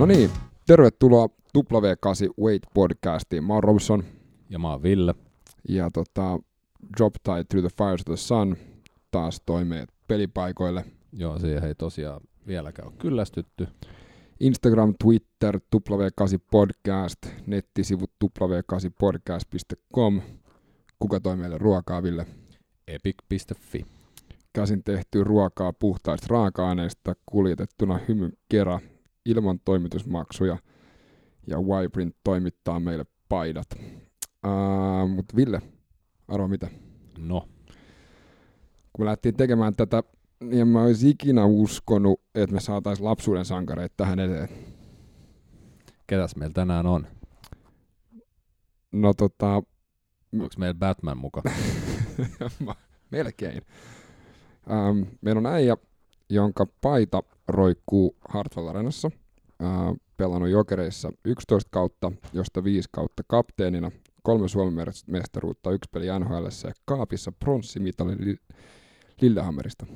No niin, tervetuloa W8 Wait podcastiin. Mä oon Robson Ja mä oon Ville. ja tota, Drop Tide Through the Fires of the Sun taas toi meidät pelipaikoille. Joo, siihen ei tosiaan vieläkään ole kyllästytty. Instagram, Twitter, W8 Podcast, nettisivut w8podcast.com. Kuka toi meille ruokaa, Ville? Epic.fi. Käsin tehty ruokaa puhtaista raaka-aineista kuljetettuna hymyn kera ilman toimitusmaksuja ja Yprint toimittaa meille paidat. Uh, Mutta Ville, arvo mitä? No, Kun me lähdettiin tekemään tätä, niin en mä olisi ikinä uskonut, että me saataisiin lapsuuden sankareita tähän eteen. ketäs meillä tänään on? No tota, Onko meillä Batman mukaan? mä- melkein. Ähm, meillä on äijä, jonka paita roikkuu Hartwell Arenassa. Äh, pelannut jokereissa 11 kautta, josta 5 kautta kapteenina, kolme Suomen mestaruutta, yksi peli NHL ja kaapissa pronssimitali Li- Lillehammerista.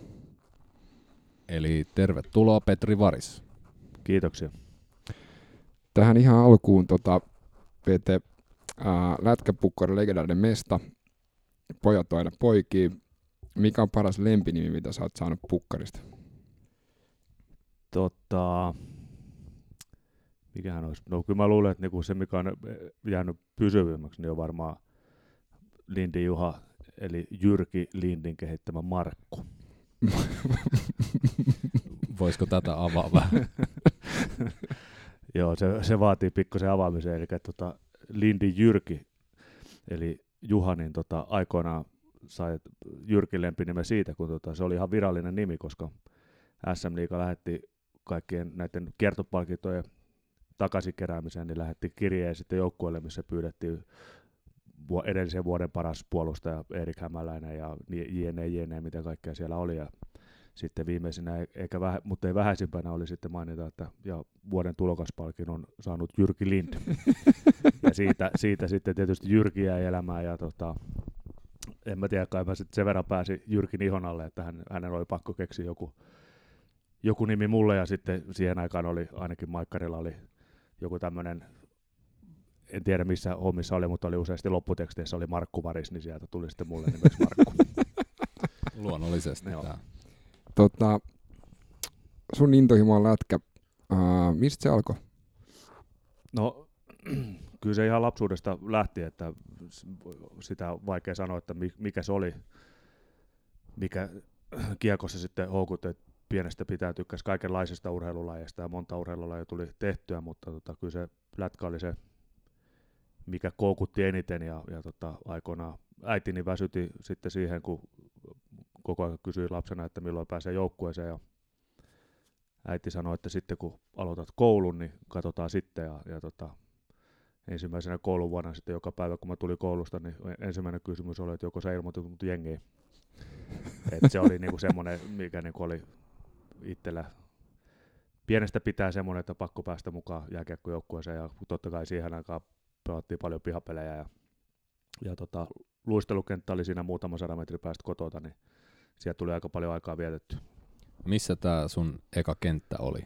Eli tervetuloa Petri Varis. Kiitoksia. Tähän ihan alkuun tota, Pete, ää, lätkäpukkari legendaarinen mesta, pojat on aina poikia. Mikä on paras lempinimi, mitä sä oot saanut pukkarista? Tota, mikähän olisi? No kyllä mä luulen, että niinku se mikä on eh, jäänyt pysyvimmäksi, niin on varmaan Lindi Juha, eli Jyrki Lindin kehittämä Markku. Voisiko tätä avaa vähän? Joo, se, se vaatii pikkusen avaamisen, eli tota, Lindi Jyrki, eli Juha, niin tota, aikoinaan sai Jyrki lempinimen siitä, kun tota, se oli ihan virallinen nimi, koska SM Liiga lähetti kaikkien näiden kiertopalkintojen takaisin keräämiseen, niin lähetti kirjeen sitten joukkueelle, missä pyydettiin edellisen vuoden paras puolustaja Erik Hämäläinen ja jne, jne, mitä kaikkea siellä oli. Ja sitten viimeisenä, eikä vähä, mutta ei vähäisimpänä oli sitten mainita, että ja vuoden tulokaspalkin on saanut Jyrki Lind. ja siitä, siitä sitten tietysti Jyrki jäi elämään ja tota, en mä tiedä, kai mä sitten sen verran pääsin Jyrkin ihon alle, että hän, hänen oli pakko keksiä joku, joku nimi mulle ja sitten siihen aikaan oli ainakin Maikkarilla oli joku tämmöinen en tiedä missä hommissa oli, mutta oli useasti lopputeksteissä oli Markku Varis, niin sieltä tuli sitten mulle nimeksi Markku. Luonnollisesti. Joo. Tota, sun intohimo on lätkä. Uh, mistä se alkoi? No kyllä se ihan lapsuudesta lähti, että sitä on vaikea sanoa, että mi- mikä se oli, mikä kiekossa sitten houkutti, pienestä pitää tykkäs kaikenlaisista urheilulajeista ja monta urheilulajia tuli tehtyä, mutta tota, kyllä se lätkä oli se, mikä koukutti eniten ja, ja tota, aikoinaan äitini väsyti sitten siihen, kun koko ajan kysyi lapsena, että milloin pääsee joukkueeseen ja äiti sanoi, että sitten kun aloitat koulun, niin katsotaan sitten ja, ja tota, ensimmäisenä kouluvuonna sitten joka päivä, kun mä tulin koulusta, niin ensimmäinen kysymys oli, että joko sä ilmoitit mut jengiin. Et se oli niinku semmoinen, mikä niinku oli itsellä pienestä pitää semmoinen, että pakko päästä mukaan jääkiekkojoukkueeseen ja totta kai siihen aikaan pelattiin paljon pihapelejä ja, ja tota, luistelukenttä oli siinä muutama sadan metrin päästä kotota, niin sieltä tuli aika paljon aikaa vietetty. Missä tää sun eka kenttä oli?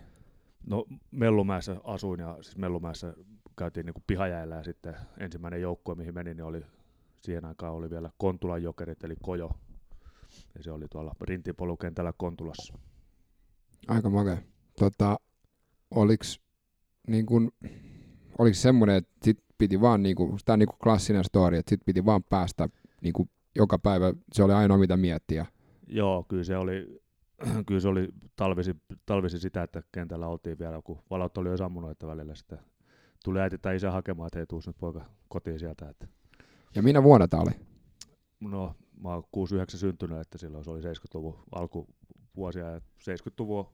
No Mellumäessä asuin ja siis Mellumäessä käytiin niin pihajäällä ja sitten ensimmäinen joukkue, mihin menin, niin oli siihen aikaan oli vielä Kontulan jokerit eli Kojo. Ja se oli tuolla rintipolukentällä Kontulassa. Aika makea. Tota, oliks, niin kun, oliks semmoinen, että sit piti vaan, niinku, tää on niinku klassinen story, että sit piti vaan päästä niinku, joka päivä, se oli ainoa mitä miettiä. Joo, kyllä se oli, kyllä se oli talvisi, talvisi sitä, että kentällä oltiin vielä, kun valot oli jo sammunut, että välillä sitten tuli äiti tai isä hakemaan, että hei, tuus nyt poika kotiin sieltä. Että, Ja minä vuonna tää oli? no, mä oon 69 syntynyt, että silloin se oli 70-luvun alkuvuosia ja 70-luvun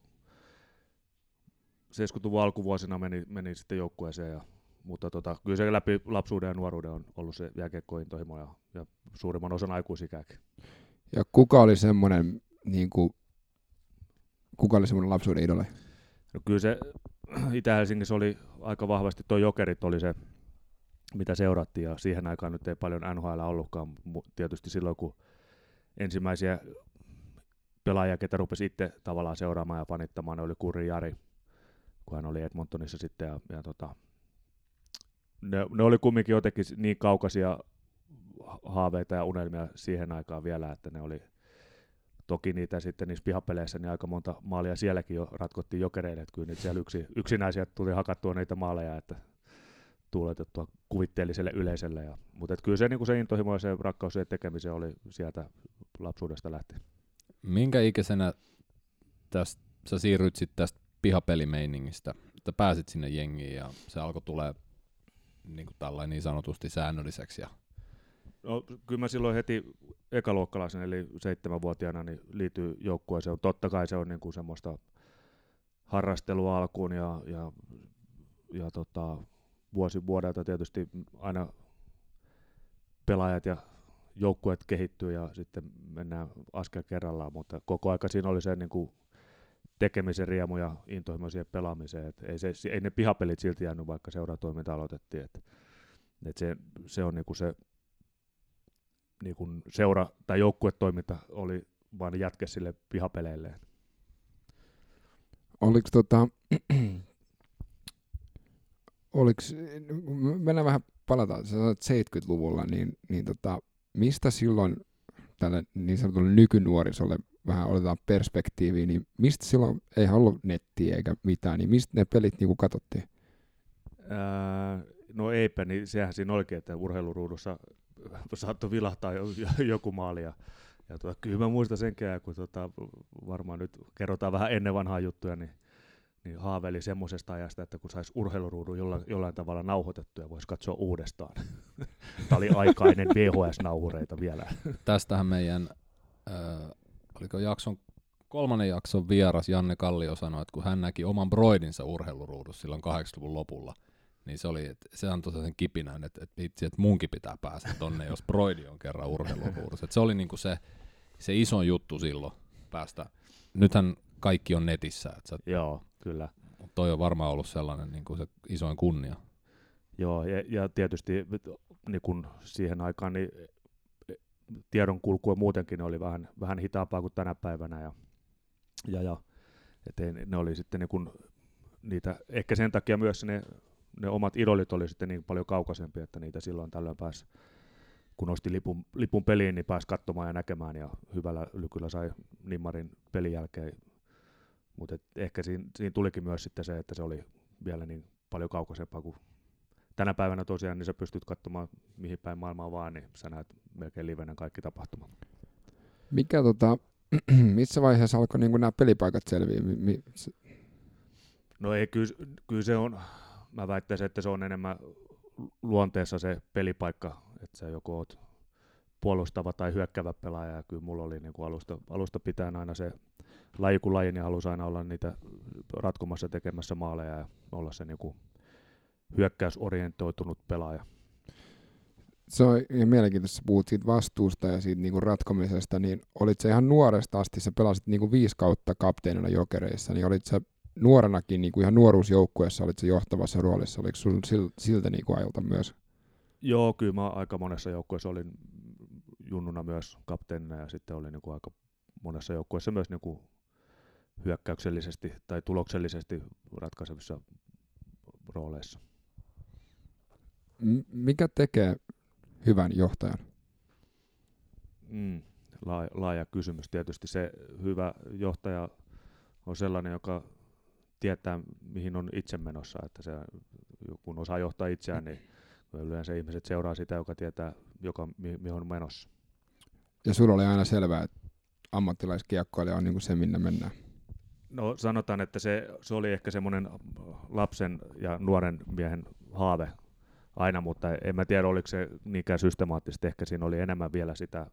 70-luvun alkuvuosina meni, meni sitten joukkueeseen. Ja, mutta tota, kyllä se läpi lapsuuden ja nuoruuden on ollut se jääkiekkointohimo ja, ja suurimman osan aikuisikääkin. Ja kuka oli semmoinen, niinku, kuka oli semmoinen lapsuuden idoli? No kyllä se Itä-Helsingissä oli aika vahvasti, tuo Jokerit oli se, mitä seurattiin, ja siihen aikaan nyt ei paljon NHL ollutkaan, tietysti silloin kun ensimmäisiä pelaajia, ketä rupesi itse tavallaan seuraamaan ja panittamaan, oli Kurri Jari, kun hän oli Edmontonissa sitten. Ja, ja tota, ne, ne, oli kumminkin jotenkin niin kaukaisia haaveita ja unelmia siihen aikaan vielä, että ne oli toki niitä sitten niissä pihapeleissä, niin aika monta maalia sielläkin jo ratkottiin jokereille, että kyllä niitä siellä yksi, yksinäisiä tuli hakattua niitä maaleja, että tuuletettua kuvitteelliselle yleisölle. Ja, mutta kyllä se, niin se intohimo ja se rakkaus siihen tekemiseen oli sieltä lapsuudesta lähtien. Minkä ikäisenä tästä, sä siirryt sitten tästä pihapelimeiningistä, että pääsit sinne jengiin ja se alkoi tulee niin, kuin niin sanotusti säännölliseksi ja No, kyllä mä silloin heti ekaluokkalaisen, eli seitsemänvuotiaana, niin liittyy joukkueeseen. Totta kai se on niin kuin semmoista harrastelua alkuun ja, ja, ja tota, vuosi vuodelta tietysti aina pelaajat ja joukkueet kehittyy ja sitten mennään askel kerrallaan, mutta koko aika siinä oli se niin kuin tekemisen riemu ja intohimo siihen pelaamiseen. Et ei, se, ei ne pihapelit silti jäänyt, vaikka seuratoiminta aloitettiin. Et, et se, se on niin kuin se niin kuin seura- tai joukkuetoiminta oli vain jätke sille pihapeleille. Oliko tota, oliko, mennään vähän palataan, sä sanoit 70-luvulla, niin, niin tota, mistä silloin tälle niin sanotulle nykynuorisolle vähän otetaan perspektiiviä, niin mistä silloin ei ollut nettiä eikä mitään, niin mistä ne pelit niin katsottiin? Ää, no eipä, niin sehän siinä oikein, että urheiluruudussa saattoi vilahtaa joku maali. Ja, ja tuota, kyllä mä muistan senkään, kun tuota, varmaan nyt kerrotaan vähän ennen vanhaa juttuja, niin, niin haaveili semmoisesta ajasta, että kun saisi urheiluruudun jollain, jollain tavalla nauhoitettua ja voisi katsoa uudestaan. Tämä oli aikainen VHS-nauhureita vielä. Tästähän meidän, äh, oliko jakson kolmannen jakson vieras Janne Kallio sanoi, että kun hän näki oman broidinsa urheiluruudussa silloin 80-luvun lopulla, niin se, oli, että se antoi sen kipinän, että, että itse, että munkin pitää päästä tonne, jos Broidi on kerran urheiluruudussa. se oli niinku se, se iso juttu silloin päästä. Nythän kaikki on netissä. Että sä, Joo, kyllä. Toi on varmaan ollut sellainen niin kuin se isoin kunnia. Joo, ja, ja tietysti niin kun siihen aikaan niin tiedon kulku muutenkin oli vähän, vähän hitaampaa kuin tänä päivänä. Ja, ja, ja ne oli sitten niin kun niitä, ehkä sen takia myös ne ne omat idolit oli sitten niin paljon kaukaisempia, että niitä silloin tällöin pääsi, kun nosti lipun, lipun peliin, niin pääsi katsomaan ja näkemään, ja hyvällä lykyllä sai Nimmarin pelin jälkeen. Mutta ehkä siinä, siinä, tulikin myös sitten se, että se oli vielä niin paljon kaukaisempaa kuin tänä päivänä tosiaan, niin sä pystyt katsomaan mihin päin maailmaa vaan, niin sä näet melkein livenä kaikki tapahtumat. Mikä tota, missä vaiheessa alkoi niin nämä pelipaikat selviä? Mi- no ei, kyllä, kyllä se on, mä väittäisin, että se on enemmän luonteessa se pelipaikka, että sä joko oot puolustava tai hyökkävä pelaaja, ja kyllä mulla oli niin kuin alusta, alusta pitäen aina se laji kuin laji, niin halusi aina olla niitä ratkomassa tekemässä maaleja ja olla se niin kuin hyökkäysorientoitunut pelaaja. Se on ihan mielenkiintoista, puhut siitä vastuusta ja siitä niinku ratkomisesta, niin olit se ihan nuoresta asti, sä pelasit niinku viisi kautta kapteenina jokereissa, niin olit sä nuorenakin niin ihan nuoruusjoukkueessa olit se johtavassa roolissa, oliko sinulla siltä niin ajalta myös? Joo, kyllä mä aika monessa joukkueessa olin junnuna myös kapteenina ja sitten olin niin aika monessa joukkueessa myös niin hyökkäyksellisesti tai tuloksellisesti ratkaisevissa rooleissa. Mikä tekee hyvän johtajan? Mm, laaja, laaja kysymys. Tietysti se hyvä johtaja on sellainen, joka tietää, mihin on itse menossa, että se, kun osaa johtaa itseään, niin yleensä ihmiset seuraa sitä, joka tietää, joka, mihin on menossa. Ja sulla oli aina selvää, että ammattilaiskiekkoilija on niin kuin se, minne mennään. No sanotaan, että se, se oli ehkä semmoinen lapsen ja nuoren miehen haave aina, mutta en mä tiedä, oliko se niinkään systemaattisesti. Ehkä siinä oli enemmän vielä sitä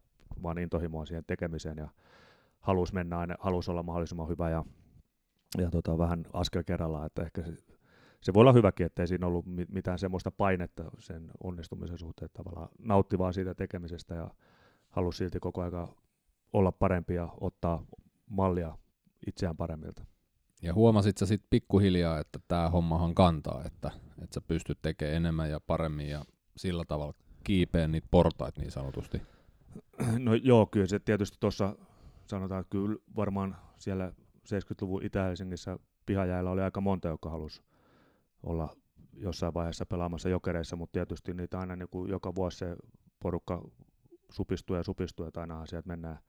vaan intohimoa siihen tekemiseen ja halusi mennä aina, halusi olla mahdollisimman hyvä ja ja tota, vähän askel kerrallaan, että ehkä se, se voi olla hyväkin, ettei siinä ollut mitään semmoista painetta sen onnistumisen suhteen, tavallaan nautti vaan siitä tekemisestä ja halusi silti koko ajan olla parempi ja ottaa mallia itseään paremmilta. Ja huomasit sä sitten pikkuhiljaa, että tämä hommahan kantaa, että, että sä pystyt tekemään enemmän ja paremmin ja sillä tavalla kiipeen niitä portaita niin sanotusti? No joo, kyllä se tietysti tuossa sanotaan, että kyllä varmaan siellä 70-luvun Itä-Helsingissä pihajäällä oli aika monta, joka halusi olla jossain vaiheessa pelaamassa jokereissa, mutta tietysti niitä aina niin kuin joka vuosi se porukka supistuu ja supistuu, että ainahan sieltä mennään.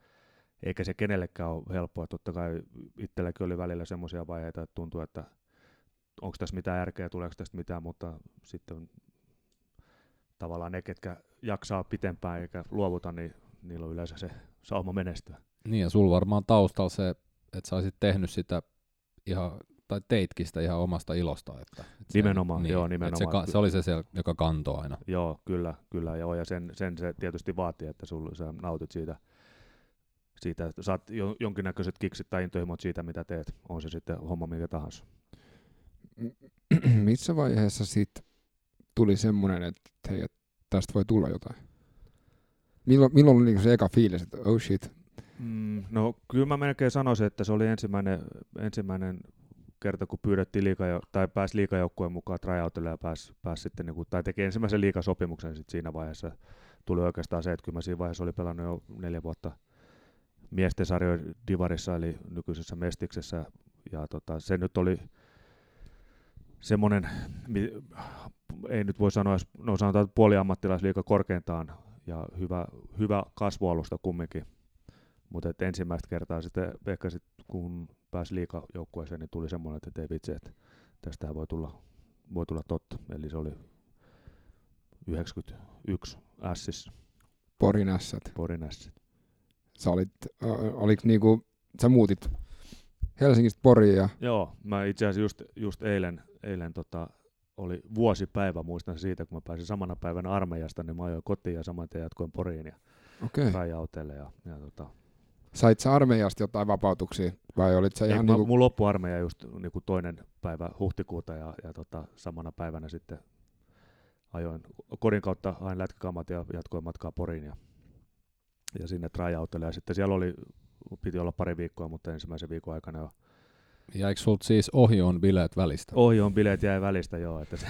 Eikä se kenellekään ole helppoa. Totta kai itselläkin oli välillä semmoisia vaiheita, että tuntuu, että onko tässä mitään järkeä, tuleeko tästä mitään, mutta sitten tavallaan ne, ketkä jaksaa pitempään eikä luovuta, niin niillä on yleensä se sauma menestyä. Niin ja sulla varmaan taustalla se, että sä olisit tehnyt sitä ihan, tai teitkin sitä ihan omasta ilosta. Että, että nimenomaan, se, niin, joo nimenomaan. Se, se, oli se, se, joka kantoi aina. Joo, kyllä, kyllä joo, ja sen, sen se tietysti vaatii, että sulla, sä nautit siitä, siitä että saat jonkinnäköiset kiksit tai intohimot siitä, mitä teet, on se sitten homma mikä tahansa. Missä vaiheessa sitten tuli semmoinen, että hei, tästä voi tulla jotain? Milloin, milloin oli niinku se eka fiilis, että oh shit? Mm, no kyllä mä melkein sanoisin, että se oli ensimmäinen, ensimmäinen kerta, kun pyydettiin liika, tai pääsi liikajoukkueen mukaan tryoutille ja pääsi, pääsi sitten, niin kuin, tai teki ensimmäisen liikasopimuksen sitten siinä vaiheessa. Tuli oikeastaan se, että kyllä mä siinä vaiheessa oli pelannut jo neljä vuotta miesten sarjojen divarissa, eli nykyisessä mestiksessä, ja tota, se nyt oli semmoinen, ei nyt voi sanoa, no sanotaan puoliammattilaisliiga korkeintaan, ja hyvä, hyvä kasvualusta kumminkin. Mutta ensimmäistä kertaa sitten ehkä sit, kun pääsi liikajoukkueeseen, niin tuli semmoinen, että ei vitsi, että tästä voi tulla, voi tulla totta. Eli se oli 91 Sissä. Porin ässät. Porin ässät. Sä olit, äh, oliko niinku, sä muutit Helsingistä Poriin ja... Joo, mä itse asiassa just, just eilen, eilen tota, oli vuosipäivä, muistan siitä, kun mä pääsin samana päivänä armeijasta, niin mä ajoin kotiin ja saman tien jatkoin Poriin ja okay. Rajauteelle. Ja, ja tota... Sait sä armeijasta jotain vapautuksia vai olit sä ihan Ei, niinku... Mun loppu armeija just niinku toinen päivä huhtikuuta ja, ja tota, samana päivänä sitten ajoin kodin kautta hain lätkäkammat ja jatkoin matkaa Poriin ja, ja sinne Rajauteelle. Ja sitten siellä oli, piti olla pari viikkoa, mutta ensimmäisen viikon aikana jo Jäikö sulta siis ohjoon bileet välistä? Ohjoon bileet jäi välistä, joo. Että se,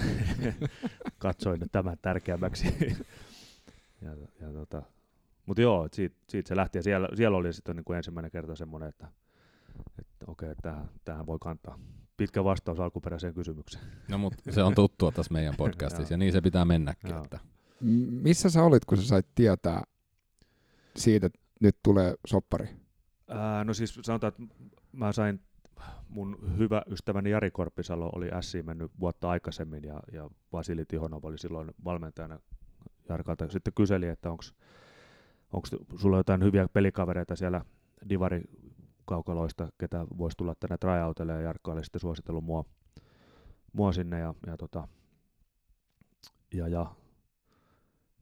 katsoin tämän tärkeämmäksi. ja, ja tota, mutta joo, siitä, siitä, se lähti. Ja siellä, siellä oli sitten niin kuin ensimmäinen kerta semmoinen, että, että okei, okay, tähän, tähän voi kantaa. Pitkä vastaus alkuperäiseen kysymykseen. No mutta se on tuttua tässä meidän podcastissa ja niin se pitää mennäkin. Että. Missä sä olit, kun sä sait tietää siitä, nyt tulee soppari? Ää, no siis sanotaan, että mä sain mun hyvä ystäväni Jari Korpisalo oli SC mennyt vuotta aikaisemmin ja, ja Vasili Tihonov oli silloin valmentajana Jarkalta. Sitten kyseli, että onko sulla jotain hyviä pelikavereita siellä Divari kaukaloista, ketä voisi tulla tänne tryoutille ja Jarkko oli sitten suositellut mua, mua sinne ja, ja, tota, ja, ja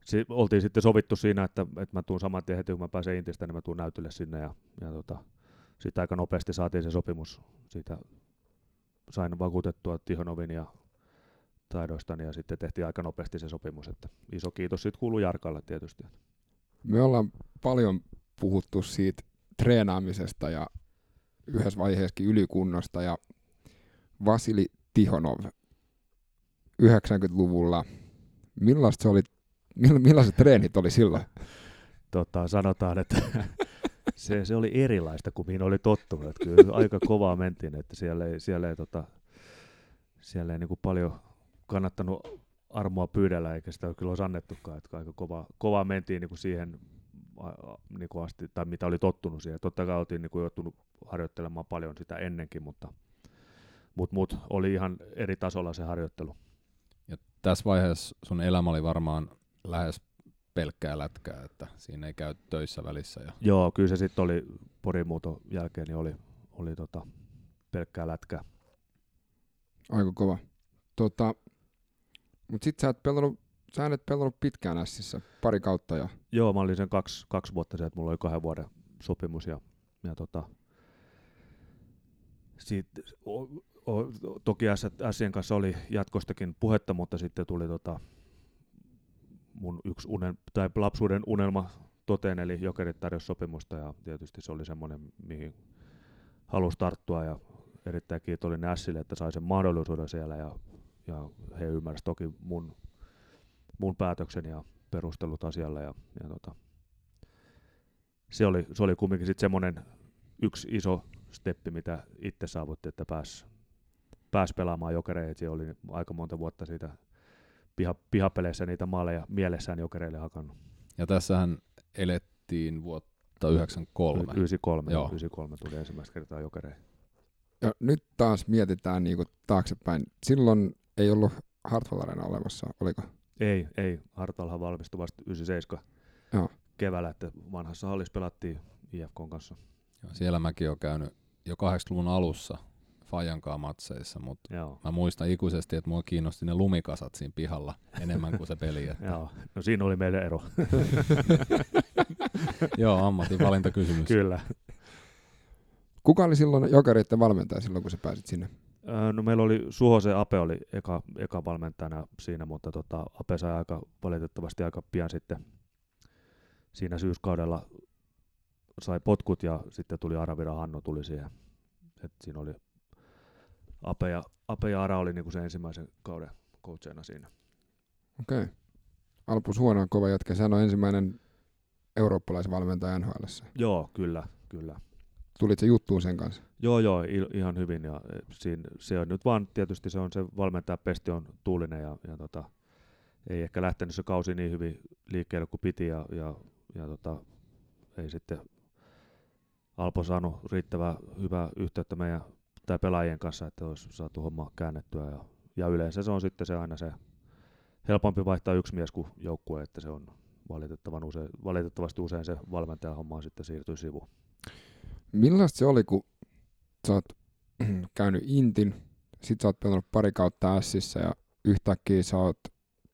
si, oltiin sitten sovittu siinä, että, että mä tuun saman tien heti kun mä pääsen Intistä, niin mä tuun näytölle sinne ja, ja tota, sitten aika nopeasti saatiin se sopimus siitä, sain vakuutettua Tihonovin ja taidoistani ja sitten tehtiin aika nopeasti se sopimus, että iso kiitos sitten kuuluu Jarkalle tietysti. Me ollaan paljon puhuttu siitä treenaamisesta ja yhdessä vaiheessakin ylikunnosta ja Vasili Tihonov 90-luvulla, millaista se oli, millaiset treenit oli silloin? Tota, sanotaan, että se, se oli erilaista kuin mihin oli tottunut. Että kyllä aika kovaa mentiin, että siellä ei, siellä ei, tota, siellä ei niin kuin paljon kannattanut armoa pyydellä, eikä sitä kyllä olisi annettukaan. Että aika kova, kovaa mentiin niin kuin siihen niin kuin asti, tai mitä oli tottunut siihen. Totta kai oltiin niin kuin joutunut harjoittelemaan paljon sitä ennenkin, mutta mut, mut, oli ihan eri tasolla se harjoittelu. Ja tässä vaiheessa sun elämä oli varmaan lähes pelkkää lätkää, että siinä ei käy töissä välissä. Ja... Joo, kyllä se sitten oli Porin muuton jälkeen, niin oli, oli tota, pelkkää lätkää. Aika kova. Tota, mutta sitten sä et pelannut, sä et pelannut pitkään Ässissä, pari kautta. Ja... Joo, mä olin sen kaksi, kaksi vuotta se, että mulla oli kahden vuoden sopimus ja, ja tota, sit, o, o, toki Sien kanssa oli jatkostakin puhetta, mutta sitten tuli tota, mun yksi unen, tai lapsuuden unelma toteen, eli Jokerit tarjosi sopimusta ja tietysti se oli semmoinen, mihin halusi tarttua ja erittäin kiitollinen Sille, että sai sen mahdollisuuden siellä ja, ja he ymmärsivät toki mun, mun päätöksen ja perustelut asialle ja, ja tota, se, oli, se oli kumminkin sitten semmoinen yksi iso steppi, mitä itse saavutti, että pääsi pääsi pelaamaan jokereihin, se oli aika monta vuotta siitä piha, pihapeleissä niitä maaleja mielessään jokereille hakannut. Ja tässähän elettiin vuotta 93. 93, Joo. 93 tuli ensimmäistä kertaa jokereihin. Ja nyt taas mietitään niinku taaksepäin. Silloin ei ollut Hartwell Arena olemassa, oliko? Ei, ei. Hartalhan valmistui vasta 97 Joo. keväällä, että vanhassa hallissa pelattiin IFK kanssa. Joo, siellä mäkin olen käynyt jo 80-luvun alussa Fajankaa matseissa, mutta Joo. mä muistan ikuisesti, että mua kiinnosti ne lumikasat siinä pihalla enemmän kuin se peli. Että Joo. No siinä oli meidän ero. Joo, ammatinvalintakysymys. Kyllä. Kuka oli silloin jokereiden valmentaja silloin, kun sä pääsit sinne? Öö, No meillä oli Suhosen Ape oli eka, eka valmentajana siinä, mutta tota, Ape sai aika valitettavasti aika pian sitten siinä syyskaudella sai potkut ja sitten tuli Aravira Hanno tuli siihen. Et siinä oli Ape ja, Ape ja Ara oli niinku se ensimmäisen kauden coachina siinä. Okei. Okay. Alpus Huono on kova jätkä. Sehän on ensimmäinen eurooppalaisvalmentaja NHL. Joo, kyllä, kyllä. Tulit se juttuun sen kanssa? Joo, joo, il, ihan hyvin. Ja e, siinä, se on nyt vaan, tietysti se on se valmentaja Pesti on tuulinen ja, ja tota, ei ehkä lähtenyt se kausi niin hyvin liikkeelle kuin piti ja, ja, ja tota, ei sitten Alpo saanut riittävää hyvää yhteyttä meidän tai pelaajien kanssa, että olisi saatu homma käännettyä ja, ja yleensä se on sitten se aina se helpompi vaihtaa yksi mies kuin joukkue, että se on valitettavan usein, valitettavasti usein se valmentajan homma sitten siirtyy sivuun. Millaista se oli, kun sä oot käynyt Intin, sit sä oot pelannut pari kautta Sissä ja yhtäkkiä sä oot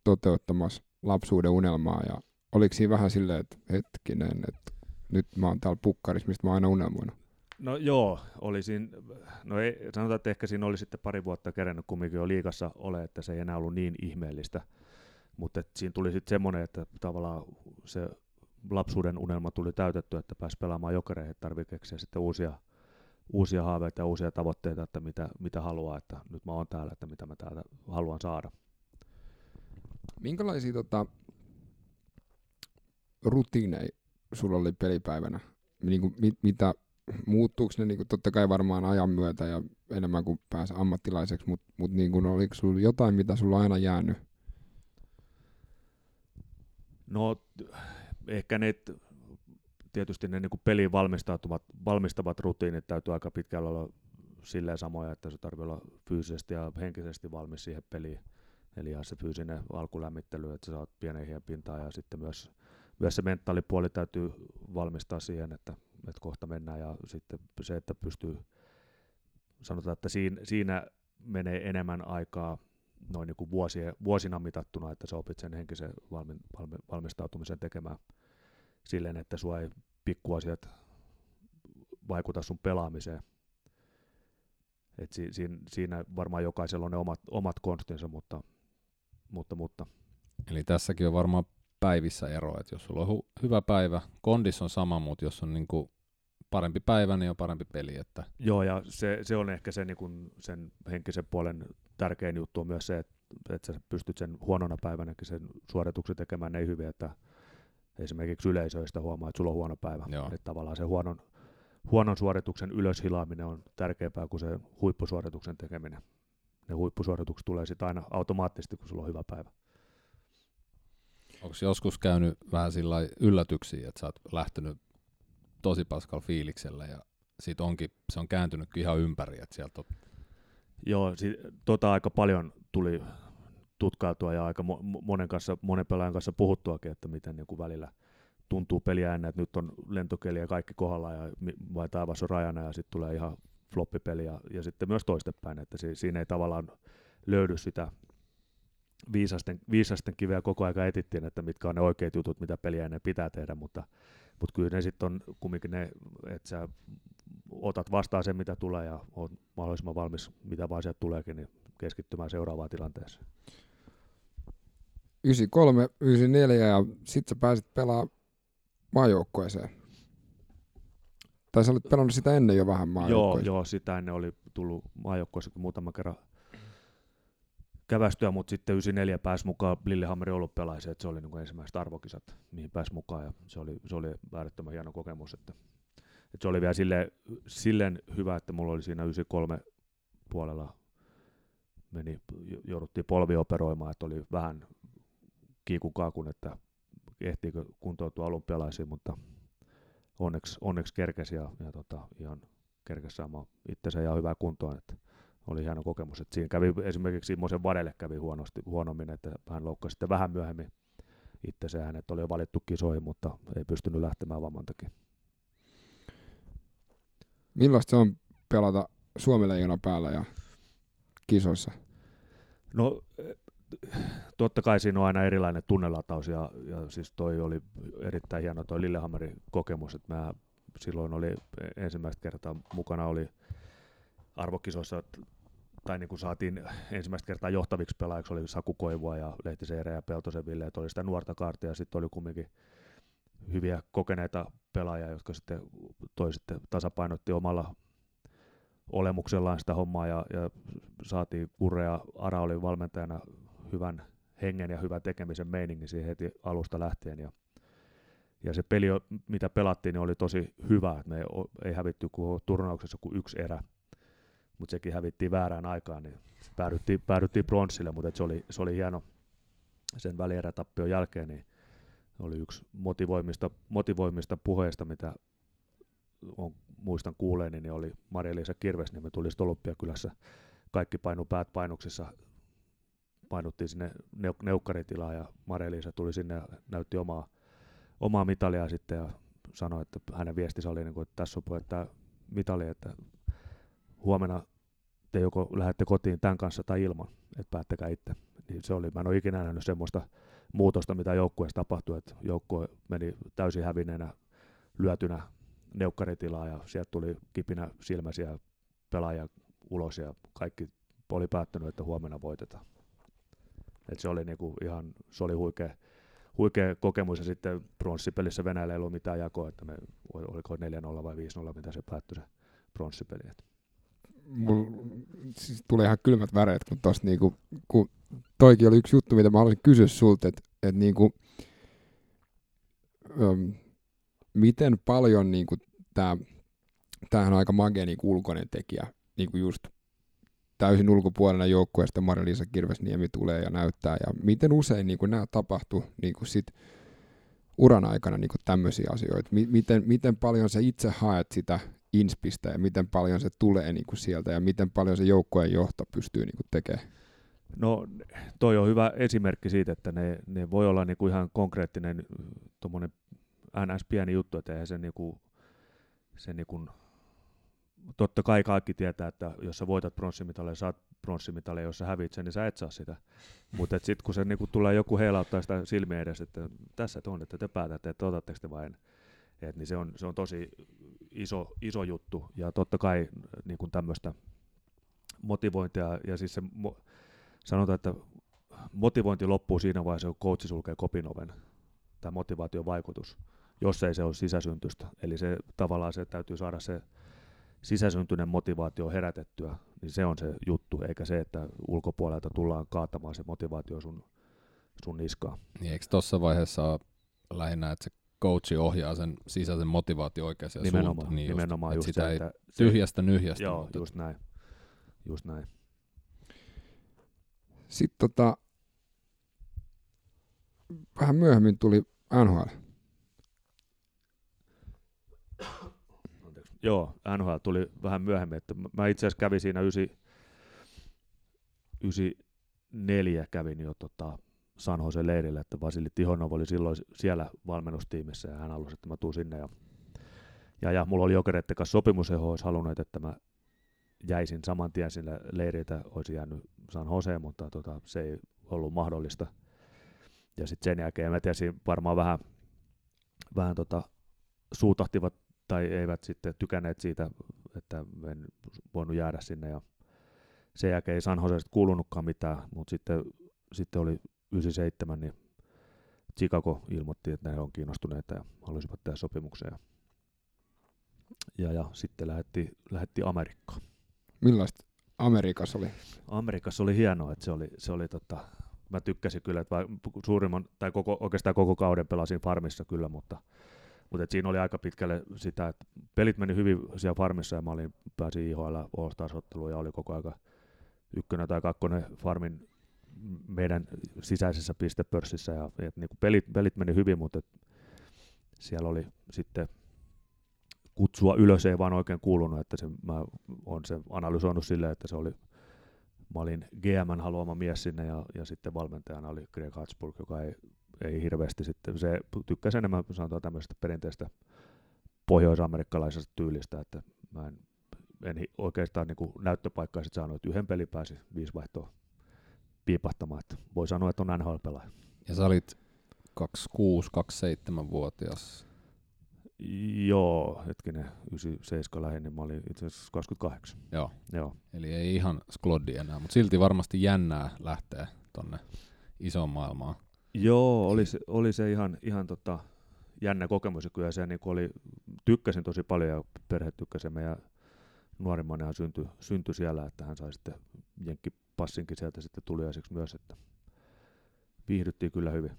toteuttamassa lapsuuden unelmaa ja oliko siinä vähän silleen, että hetkinen, että nyt mä oon täällä pukkarissa, mistä mä oon aina unelmoinut. No joo, oli siinä, no ei, sanotaan, että ehkä siinä oli sitten pari vuotta kerännyt kumminkin jo liikassa ole, että se ei enää ollut niin ihmeellistä. Mutta siinä tuli sitten semmoinen, että tavallaan se lapsuuden unelma tuli täytetty, että pääsi pelaamaan jokereihin, tarvii sitten uusia, uusia haaveita ja uusia tavoitteita, että mitä, mitä haluaa, että nyt mä oon täällä, että mitä mä täältä haluan saada. Minkälaisia tota, rutiineja sulla oli pelipäivänä? Niin kuin, mit, mitä, muuttuuko ne niin kuin, totta kai varmaan ajan myötä ja enemmän kuin pääsee ammattilaiseksi, mutta mut, niin kuin, oliko sulla jotain, mitä sulla on aina jäänyt? No ehkä ne, tietysti ne niin peliin valmistautuvat, valmistavat rutiinit täytyy aika pitkällä olla silleen samoja, että se tarvitsee olla fyysisesti ja henkisesti valmis siihen peliin. Eli ihan se fyysinen alkulämmittely, että sä saat pienen pintaan ja sitten myös, myös se mentaalipuoli täytyy valmistaa siihen, että, että kohta mennään ja sitten se, että pystyy, sanotaan, että siinä, siinä menee enemmän aikaa noin niin kuin vuosien, vuosina mitattuna, että sä opit sen henkisen valmi, valmi, valmistautumisen tekemään silleen, että sua ei pikkuasiat vaikuta sun pelaamiseen. Et si, siinä, siinä varmaan jokaisella on ne omat, omat konstinsa, mutta, mutta, mutta Eli tässäkin on varmaan päivissä ero, että jos sulla on hu- hyvä päivä, kondis on sama, mutta jos on niinku parempi päivä, niin on parempi peli. Että Joo, ja se, se on ehkä se, niin kun sen henkisen puolen tärkein juttu on myös se, että, että sä pystyt sen huonona päivänäkin sen suorituksen tekemään niin hyvin, että esimerkiksi yleisöistä huomaa, että sulla on huono päivä. Joo. Että tavallaan se huonon, huonon suorituksen ylöshilaaminen on tärkeämpää kuin se huippusuorituksen tekeminen. Ne huippusuoritukset tulee sitten aina automaattisesti, kun sulla on hyvä päivä. onko joskus käynyt vähän sillä yllätyksiä, että sä oot lähtenyt tosi paskalla fiiliksellä ja siitä onkin, se on kääntynyt ihan ympäri, että sieltä on, Joo, si- tota aika paljon tuli tutkailtua ja aika mo- mo- monen, kanssa, monen pelaajan kanssa puhuttuakin, että miten niin kuin välillä tuntuu peliä ennen, että nyt on lentokeli ja kaikki kohdalla ja vai taivas on rajana ja sitten tulee ihan floppipeli ja, ja sitten myös toistepäin, että si- siinä ei tavallaan löydy sitä viisasten, viisasten kiveä. Koko aika etittiin, että mitkä on ne oikeat jutut, mitä peliä ennen pitää tehdä, mutta, mutta kyllä ne sitten on kumminkin ne, että sä otat vastaan sen, mitä tulee ja on mahdollisimman valmis, mitä vaan sieltä tuleekin, niin keskittymään seuraavaan tilanteeseen. 93, 94 ja sit sä pääsit pelaamaan maajoukkueeseen. Tai sä olit pelannut sitä ennen jo vähän Joo, maajoukkueeseen. joo, sitä ennen oli tullut maajoukkueessakin muutaman kerran kävästyä, mutta sitten 94 pääsi mukaan Lillehammerin olympialaiseen, että se oli niin ensimmäiset arvokisat, mihin pääsi mukaan ja se oli, se oli äärettömän hieno kokemus, että, että se oli vielä silleen, silleen hyvä, että mulla oli siinä 93 puolella meni, jouduttiin polvioperoimaan, että oli vähän kiikun kaakun, että ehtiikö kuntoutua olympialaisiin, mutta onneksi, onneksi kerkesi ja, ja tota, ihan kerkesi saamaan itsensä ihan hyvää kuntoon, että oli hieno kokemus. Että siinä kävi esimerkiksi Immosen Vadelle kävi huonosti, huonommin, että hän loukkasi sitten vähän myöhemmin itsensä. Hänet oli jo valittu kisoihin, mutta ei pystynyt lähtemään vamman takia. Millaista se on pelata Suomen leijona päällä ja kisoissa? No totta kai siinä on aina erilainen tunnelataus ja, ja siis toi oli erittäin hieno toi Lillehammerin kokemus, että mä silloin oli ensimmäistä kertaa mukana oli arvokisoissa tai niin kuin saatiin ensimmäistä kertaa johtaviksi pelaajiksi, oli Saku Koivua ja Lehtiseere ja Peltosen Ville, että oli sitä nuorta kaartia. Ja sitten oli kumminkin hyviä kokeneita pelaajia, jotka sitten toi sitten tasapainotti omalla olemuksellaan sitä hommaa ja, ja saatiin Kurre Ara oli valmentajana hyvän hengen ja hyvän tekemisen meiningin siihen heti alusta lähtien. Ja, ja se peli, mitä pelattiin, niin oli tosi hyvä, että me ei hävitty kuin turnauksessa kuin yksi erä, mutta sekin hävittiin väärään aikaan, niin päädyttiin, päädyttiin bronssille, mutta se oli, se oli hieno sen välierätappion jälkeen, niin oli yksi motivoimista, motivoimista puheista, mitä on, muistan kuuleeni, niin oli Maria-Liisa Kirvesniemi tuli Olympiakylässä. Kaikki painu päät painuksissa, painuttiin sinne neuk- neukkaritilaan ja Maria-Liisa tuli sinne ja näytti omaa, omaa mitalia sitten ja sanoi, että hänen viestinsä oli, niin kuin, että tässä on puhetta mitali, että huomenna te joko lähdette kotiin tämän kanssa tai ilman, että päättäkää itse. Niin se oli, mä en ole ikinä nähnyt semmoista muutosta, mitä joukkueessa tapahtui, että joukkue meni täysin hävinneenä, lyötynä neukkaritilaa ja sieltä tuli kipinä silmäisiä pelaajia ulos ja kaikki oli päättänyt, että huomenna voitetaan. Et se oli niinku ihan, se oli huikea, huikea kokemus ja sitten pronssipelissä Venäjällä ei ollut mitään jakoa, että me, oliko 4-0 vai 5-0, mitä se päättyi se pronssipeli. Mulla siis tulee ihan kylmät väreet, kun tosta niinku, kun toikin oli yksi juttu, mitä mä haluaisin kysyä sulta, että et niinku, miten paljon niin kuin tämä, tämähän on aika magea niin ulkoinen tekijä, niin kuin just täysin ulkopuolella joukkueesta Marja-Liisa Kirvesniemi tulee ja näyttää, ja miten usein niin kuin nämä tapahtuu niin kuin sit uran aikana niin tämmöisiä asioita, miten, miten paljon sä itse haet sitä inspistä ja miten paljon se tulee niin kuin sieltä ja miten paljon se joukkueen johto pystyy niin kuin tekemään? No toi on hyvä esimerkki siitä, että ne, ne voi olla niin kuin ihan konkreettinen ns. pieni juttu, että eihän se, niinku, se niinku, totta kai kaikki tietää, että jos sä voitat pronssimitaleja, saat pronssimitaleja, jos sä hävit sen, niin sä et saa sitä. Mutta sitten kun se niinku tulee joku heilauttaa sitä silmiä edes, että tässä on, että te päätätte, että otatteko te vain, et, niin se on, se on tosi iso, iso juttu. Ja totta kai niin tämmöistä motivointia, ja siis se, mo, sanotaan, että motivointi loppuu siinä vaiheessa, kun coachi sulkee kopin oven, tämä motivaation vaikutus jos ei se ole sisäsyntystä. Eli se tavallaan se täytyy saada se sisäsyntyinen motivaatio herätettyä, niin se on se juttu, eikä se, että ulkopuolelta tullaan kaatamaan se motivaatio sun, sun niskaa. Niin eikö tuossa vaiheessa lähinnä, että se coachi ohjaa sen sisäisen motivaatio oikeaan nimenomaan, suuntaan. Niin nimenomaan just, just sitä se, että tyhjästä nyhjästä. Joo, mutta... just näin. Just näin. Sitten tota, vähän myöhemmin tuli NHL. Joo, NHL tuli vähän myöhemmin. Että mä itse asiassa kävin siinä 94 kävin jo tota San Jose leirillä, että Vasili Tihonov oli silloin siellä valmennustiimissä ja hän halusi, että mä tuun sinne. Ja, ja, ja mulla oli Jokereiden kanssa sopimus, he olisi halunnut, että mä jäisin saman tien sille leiriltä, olisi jäänyt San Jose, mutta tota, se ei ollut mahdollista. Ja sitten sen jälkeen, mä tiesin varmaan vähän, vähän tota, suutahtivat tai eivät sitten tykänneet siitä, että en voinut jäädä sinne ja sen jälkeen ei San Josesta kuulunutkaan mitään, mutta sitten, sitten oli 97, niin Chicago ilmoitti, että he on kiinnostuneita ja haluaisivat tehdä sopimuksen. Ja, ja, ja sitten lähetti, lähetti Amerikkaan. Millaista Amerikassa oli? Amerikassa oli hienoa, että se oli, se oli tota, mä tykkäsin kyllä, että suurimman, tai koko, oikeastaan koko kauden pelasin farmissa kyllä, mutta mutta siinä oli aika pitkälle sitä, että pelit meni hyvin siellä farmissa ja mä olin, pääsin IHL all ja oli koko aika ykkönen tai kakkonen farmin meidän sisäisessä pistepörssissä ja et niin kuin pelit, pelit meni hyvin, mutta siellä oli sitten kutsua ylös ei vaan oikein kuulunut, että se, mä olen sen analysoinut silleen, että se oli, mä olin GMn haluama mies sinne ja, ja sitten valmentajana oli Greg Hatsburg, joka ei, ei hirveästi sitten, se tykkäsi enemmän sanotaan tämmöisestä perinteistä pohjoisamerikkalaisesta tyylistä, että mä en, en oikeastaan niin näyttöpaikkaa sitten saanut, että yhden pelin pääsi viisi vaihtoa piipahtamaan, että voi sanoa, että on NHL-pelaaja. Ja sä olit 26-27-vuotias Joo, hetkinen, 97 lähin, niin mä olin itse asiassa 28. Joo. Joo. Eli ei ihan skloddi enää, mutta silti varmasti jännää lähteä tonne isoon maailmaan. Joo, oli se, oli se ihan, ihan tota, jännä kokemus ja kyllä se niin oli, tykkäsin tosi paljon ja perhe tykkäsi meidän nuorimman syntyi, syntyi siellä, että hän sai sitten jenkkipassinkin sieltä sitten tuliaiseksi myös, että viihdyttiin kyllä hyvin.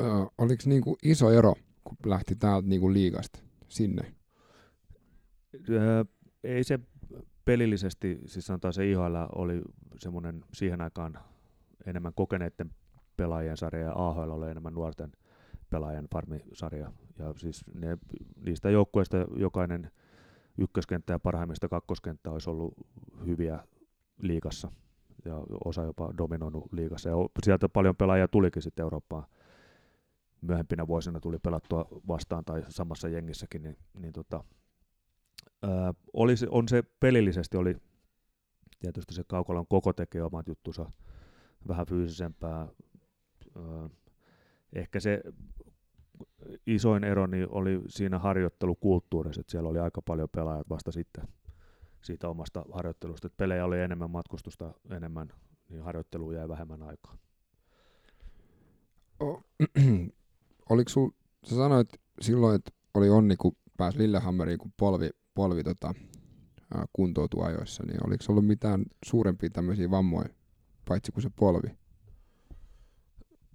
Öö, oliko niinku iso ero kun lähti täältä niin kuin liigasta sinne? Öö, ei se pelillisesti, siis sanotaan se IHL oli semmoinen siihen aikaan enemmän kokeneiden pelaajien sarja ja AHL oli enemmän nuorten pelaajien farmisarja. Ja siis ne, niistä joukkueista jokainen ykköskenttä ja parhaimmista kakkoskenttä olisi ollut hyviä liikassa ja osa jopa dominoinut liikassa. Ja sieltä paljon pelaajia tulikin sitten Eurooppaan myöhempinä vuosina tuli pelattua vastaan tai samassa jengissäkin, niin, niin tota, ää, oli se, on se pelillisesti oli tietysti se Kaukolon koko tekee omat juttunsa vähän fyysisempää. Ää, ehkä se isoin ero niin oli siinä harjoittelukulttuurissa, että siellä oli aika paljon pelaajat vasta sitten siitä omasta harjoittelusta. Että pelejä oli enemmän, matkustusta enemmän, niin harjoitteluun jäi vähemmän aikaa. Oh, oliko sul, sä sanoit silloin, että oli onni, kun pääsi Lillehammeriin, kun polvi, polvi tota, kuntoutui ajoissa, niin oliko ollut mitään suurempia tämmöisiä vammoja, paitsi kuin se polvi?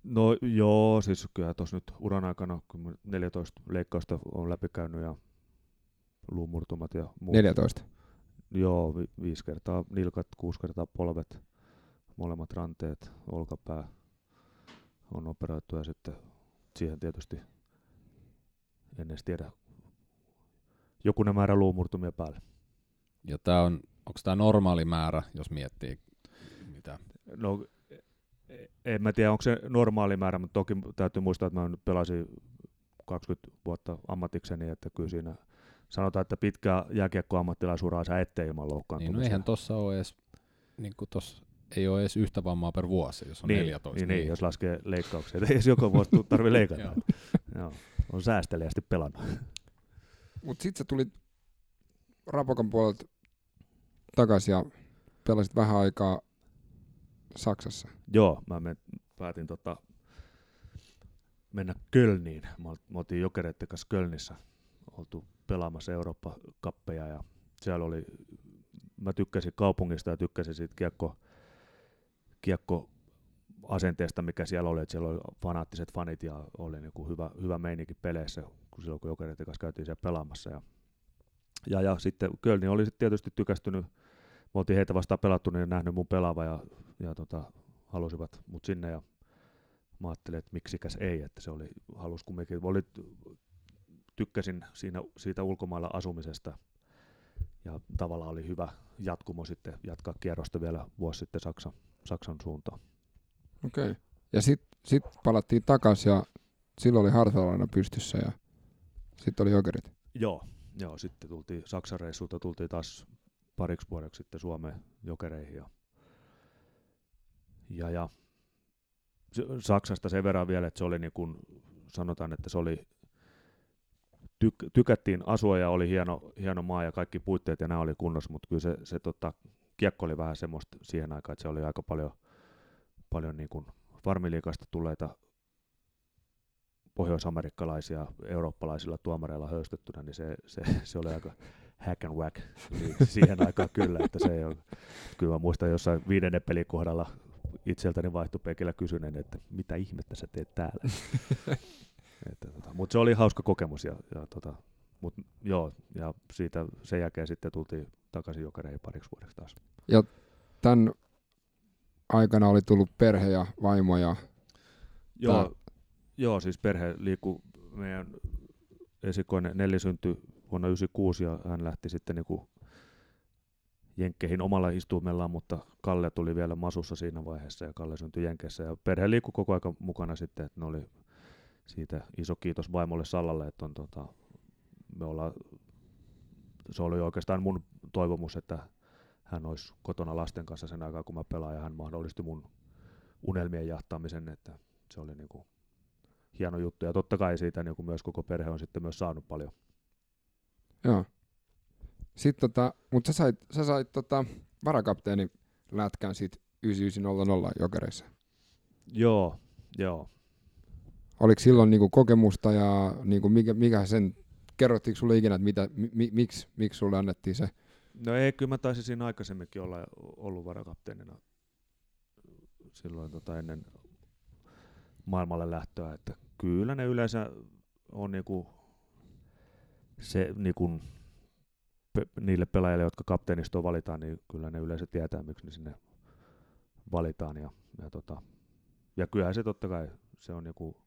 No joo, siis kyllä tuossa nyt uran aikana, kun 14 leikkausta on läpikäynyt ja luumurtumat ja muut. 14? Joo, vi- viisi kertaa nilkat, kuusi kertaa polvet, molemmat ranteet, olkapää on operoitu ja sitten siihen tietysti en edes tiedä jokunen määrä luumurtumia päälle. Ja tää on, onko tämä normaali määrä, jos miettii mitä? No, en mä tiedä, onko se normaali määrä, mutta toki täytyy muistaa, että mä pelasin 20 vuotta ammatikseni, että kyllä siinä sanotaan, että pitkä jääkiekko-ammattilaisuraa sä ettei ilman loukkaantumisia. Niin, no eihän tuossa ole edes, niin kuin tossa ei ole edes yhtä vammaa per vuosi, jos on niin, 14. Niin, niin, jos laskee leikkauksia. Ei joka vuosi tarvitse leikata. Joo. Joo. On säästeliästi pelannut. Mutta sitten sä tulit Rapokan puolelta takaisin ja pelasit vähän aikaa Saksassa. Joo, mä men, päätin tota, mennä Kölniin. Mä, oltiin Jokereiden kanssa Kölnissä oltu pelaamassa Eurooppa-kappeja ja siellä oli, mä tykkäsin kaupungista ja tykkäsin siitä kiekko, kiekko asenteesta, mikä siellä oli, että siellä oli fanaattiset fanit ja oli niin kuin hyvä, hyvä meininki peleissä, kun silloin kun Jokereiden kanssa käytiin siellä pelaamassa. Ja, ja, ja sitten Kölni oli tietysti tykästynyt, me oltiin heitä vastaan pelattu, niin nähnyt mun pelaava ja, ja tota, halusivat mut sinne ja mä ajattelin, että miksikäs ei, että se oli, halus kumminkin, oli, tykkäsin siinä, siitä ulkomailla asumisesta ja tavallaan oli hyvä jatkumo sitten jatkaa kierrosta vielä vuosi sitten Saksan, Saksan suuntaan. Okei. Okay. Ja sitten sit palattiin takaisin ja silloin oli Hartwellina pystyssä ja sitten oli Jokerit. Joo, joo, sitten tultiin Saksan reissulta, tultiin taas pariksi vuodeksi sitten Suomeen Jokereihin ja, ja, ja Saksasta sen verran vielä, että se oli niin kuin, sanotaan, että se oli tyk- tykättiin asua ja oli hieno, hieno maa ja kaikki puitteet ja nämä oli kunnossa, mutta kyllä se, se tota, kiekko oli vähän semmoista siihen aikaan, että se oli aika paljon, paljon niin kuin farmiliikasta tulleita pohjoisamerikkalaisia eurooppalaisilla tuomareilla höystettynä, niin se, se, se oli aika hack and whack niin siihen aikaan kyllä, että se ei ole, kyllä mä muistan jossain viidennen pelin kohdalla itseltäni vaihtopekillä kysyneen, että mitä ihmettä sä teet täällä. tota, Mutta se oli hauska kokemus ja, ja tota, mut, joo, ja siitä sen jälkeen sitten tultiin takaisin jokereihin pariksi vuodeksi taas. Ja tämän aikana oli tullut perhe ja vaimo ja Joo, Tää- joo, siis perhe liikkuu, meidän esikoinen Nelli syntyi vuonna 1996 ja hän lähti sitten niinku Jenkkeihin omalla istuimellaan, mutta Kalle tuli vielä Masussa siinä vaiheessa ja Kalle syntyi Jenkeissä ja perhe liikkui koko ajan mukana sitten, että ne oli siitä iso kiitos vaimolle Sallalle, että on tota, me ollaan, se oli oikeastaan mun toivomus, että hän olisi kotona lasten kanssa sen aikaa, kun mä pelaan ja hän mahdollisti mun unelmien jahtaamisen, että se oli niinku hieno juttu. Ja totta kai siitä niinku myös koko perhe on sitten myös saanut paljon. Joo. Sitten tota, mutta sä sait, sä sait tota, varakapteenin lätkän siitä 9900 jokereissa. Joo, joo. Oliko silloin niinku kokemusta ja niinku mikä, mikä sen, kerrottiinko sulle ikinä, että mitä, mi, mi, miksi, miksi sulle annettiin se? No ei, kyllä mä taisin siinä aikaisemminkin olla ollut varakapteenina silloin tota ennen maailmalle lähtöä, että kyllä ne yleensä on niinku se niinku pe- niille pelaajille, jotka kapteenistoon valitaan, niin kyllä ne yleensä tietää, miksi ne sinne valitaan. Ja, ja, tota, ja kyllähän se totta kai, se on niinku,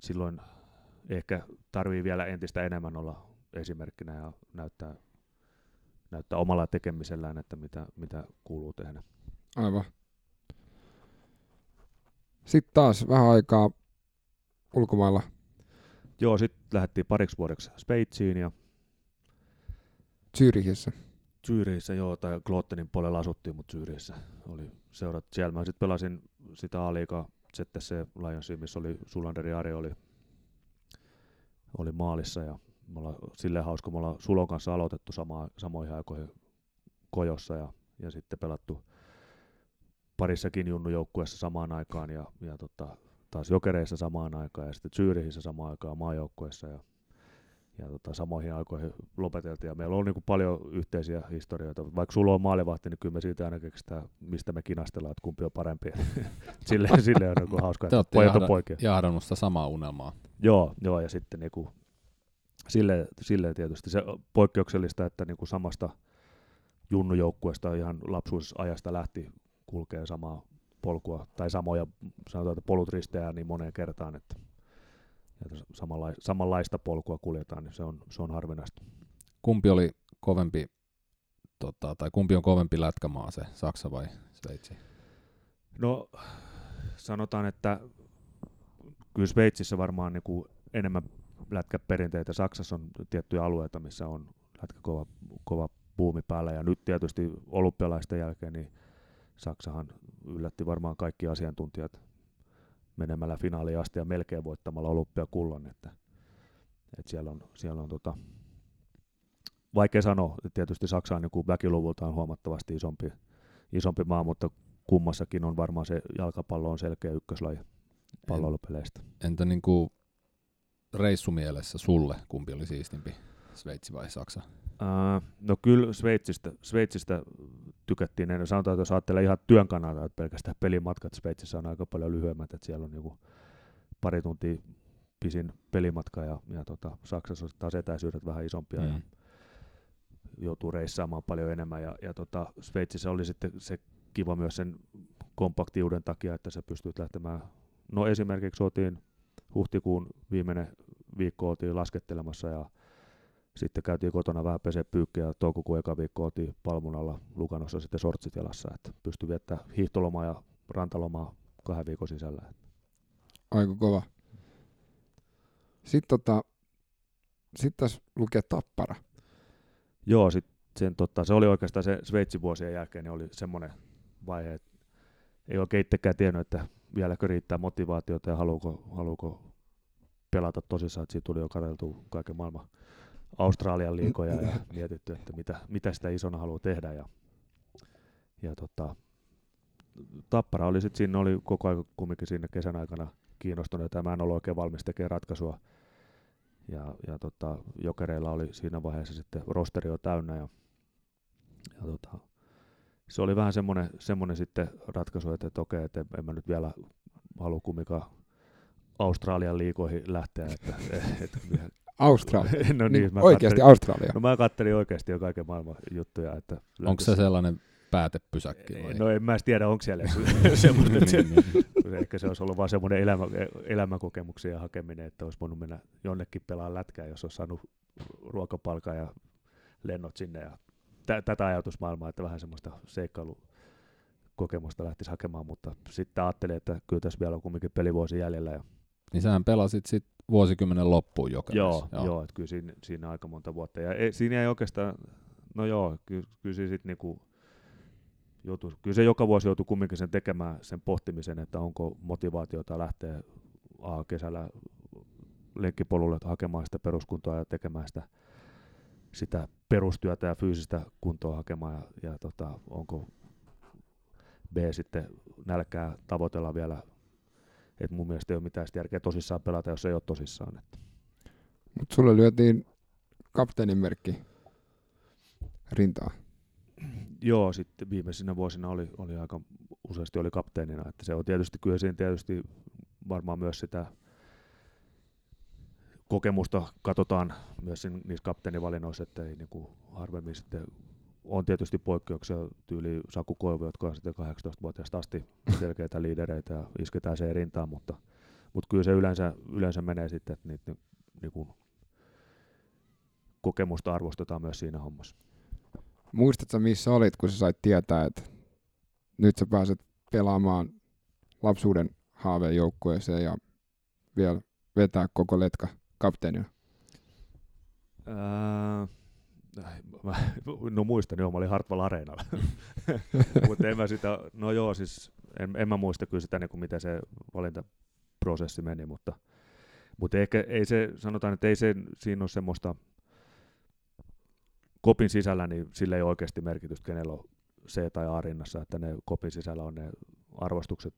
silloin ehkä tarvii vielä entistä enemmän olla esimerkkinä ja näyttää, näyttää omalla tekemisellään, että mitä, mitä kuuluu tehdä. Aivan. Sitten taas vähän aikaa ulkomailla. Joo, sitten lähdettiin pariksi vuodeksi Sveitsiin ja Zyrihissä. Zyrihissä, joo, tai Glottenin puolella asuttiin, mutta Zyrihissä oli seurat. Siellä mä sitten pelasin sitä A-liigaa ZTC Lionsia, missä oli Sulanderi Ari oli, oli maalissa ja me ollaan silleen hauska, me ollaan Sulon kanssa aloitettu sama, samoihin aikoihin Kojossa ja, ja sitten pelattu parissakin junnujoukkueessa samaan aikaan ja, ja tota, taas Jokereissa samaan aikaan ja sitten Zyrihissä samaan aikaan maajoukkueessa ja, ja tota, samoihin aikoihin lopeteltiin. Ja meillä on niin paljon yhteisiä historioita. Vaikka sulla on maalivahti, niin kyllä me siitä aina keksitään, mistä me kinastellaan, että kumpi on parempi. sille, sille on niin hauska, Te että pojat on jahda, poikia. jahdannut sitä samaa unelmaa. Joo, joo, ja sitten niinku, sille, sille tietysti se poikkeuksellista, että niinku samasta junnujoukkueesta ihan lapsuusajasta lähti kulkee samaa polkua, tai samoja, sanotaan, että polut risteää niin moneen kertaan, että, että samanlai, samanlaista polkua kuljetaan, niin se on, se on harvinaista. Kumpi oli kovempi, tota, tai kumpi on kovempi lätkämaa se, Saksa vai Sveitsi? No sanotaan, että kyllä Sveitsissä varmaan niin kuin enemmän lätkäperinteitä. Saksassa on tiettyjä alueita, missä on lätkä kova, kova buumi päällä. Ja nyt tietysti olympialaisten jälkeen niin Saksahan yllätti varmaan kaikki asiantuntijat menemällä finaaliin asti ja melkein voittamalla olympiakullan. Että, että siellä on, siellä on tota, vaikea sanoa. Tietysti Saksa on niin kuin väkiluvultaan huomattavasti isompi, isompi maa, mutta kummassakin on varmaan se jalkapallo on selkeä ykköslaji palloilupeleistä. Entä niinku reissumielessä sulle, kumpi oli siistimpi, Sveitsi vai Saksa? No kyllä Sveitsistä, Sveitsistä tykättiin ennen. Sanotaan, että jos ajattelee ihan työn kannalta, että pelkästään pelimatkat Sveitsissä on aika paljon lyhyemmät, että siellä on joku pari tuntia pisin pelimatka ja, ja tota, Saksassa on taas etäisyydet vähän isompia mm. ja joutuu reissaamaan paljon enemmän. Ja, ja tota, Sveitsissä oli sitten se kiva myös sen kompaktiuden takia, että sä pystyt lähtemään. No esimerkiksi oltiin huhtikuun viimeinen viikko oltiin laskettelemassa ja sitten käytiin kotona vähän pesee pyykkiä ja toukokuun eka viikko oltiin Palmunalla Lukanossa sitten sortsit jalassa, että pystyi viettämään hiihtolomaa ja rantalomaa kahden viikon sisällä. Aika kova. Sitten tota, sit tässä lukee Tappara. Joo, sit sen, tota, se oli oikeastaan se Sveitsin vuosien jälkeen, niin oli semmoinen vaihe, että ei oikein itsekään tiennyt, että vieläkö riittää motivaatiota ja haluuko, haluuko pelata tosissaan, että siitä tuli jo katseltu kaiken maailman Australian liikoja ja mietitty, että mitä, mitä sitä isona haluaa tehdä. Ja, ja tota, Tappara oli sitten siinä, oli koko ajan kumminkin siinä kesän aikana kiinnostunut, ja mä en ollut oikein valmis tekemään ratkaisua. Ja, ja tota, Jokereilla oli siinä vaiheessa sitten rosteri jo täynnä, ja, ja tota, se oli vähän semmoinen, semmoinen sitten ratkaisu, että, että okei, että en mä nyt vielä halua kumminkaan Australian liikoihin lähteä, että, että Australia. no niin, niin, mä oikeasti kattelin, Australia. No mä kattelin oikeasti jo kaiken maailman juttuja. Että Onko se sellainen päätepysäkki vai? No en mä tiedä, onko siellä semmoista, että se, ehkä se olisi ollut vaan semmoinen elämä, elämänkokemuksia hakeminen, että olisi voinut mennä jonnekin pelaamaan lätkää, jos olisi saanut ruokapalkan ja lennot sinne ja tä, tätä ajatusmaailmaa, että vähän semmoista seikkailukokemusta lähtisi hakemaan, mutta sitten ajattelin, että kyllä tässä vielä on kumminkin pelivuosi jäljellä. Ja... Niin sähän pelasit sitten vuosikymmenen loppuun jo. Joo, joo. joo että kyllä siinä, siinä aika monta vuotta. Ja ei, siinä ei oikeastaan, no joo, kyllä, kyllä siinä sitten niinku, joutui, kyllä se joka vuosi joutuu kumminkin sen tekemään, sen pohtimisen, että onko motivaatiota lähteä a, kesällä lenkkipolulle hakemaan sitä peruskuntoa ja tekemään sitä, sitä perustyötä ja fyysistä kuntoa hakemaan ja, ja tota, onko B sitten nälkää tavoitella vielä, että mun mielestä ei ole mitään järkeä tosissaan pelata, jos ei ole tosissaan. Että. Mutta sulle lyötiin kapteenin merkki rintaa. Joo, sitten viimeisinä vuosina oli, oli aika useasti oli kapteenina, että se on tietysti kyllä siinä tietysti varmaan myös sitä kokemusta katsotaan myös niissä kapteenivalinnoissa, että ei niin harvemmin sitten on tietysti poikkeuksia tyyli Saku Koivu, jotka on sitten 18-vuotiaasta asti selkeitä liidereitä ja isketään se rintaan, mutta, mutta kyllä se yleensä, yleensä menee sitten, että niitä niin kuin, kokemusta arvostetaan myös siinä hommassa. Muistatko missä olit, kun sä sait tietää, että nyt sä pääset pelaamaan lapsuuden haaveen joukkueeseen ja vielä vetää koko letka kapteenina? Ää, mä, no muistan, joo, mä olin Hartwell Areenalla. Mutta en mä sitä, no joo, siis en, en mä muista kyllä sitä, niin kuin miten se valintaprosessi meni, mutta, mutta ehkä ei se, sanotaan, että ei se, siinä ole semmoista, kopin sisällä, niin sillä ei oikeasti merkitystä, kenellä on C tai A rinnassa, että ne kopin sisällä on ne arvostukset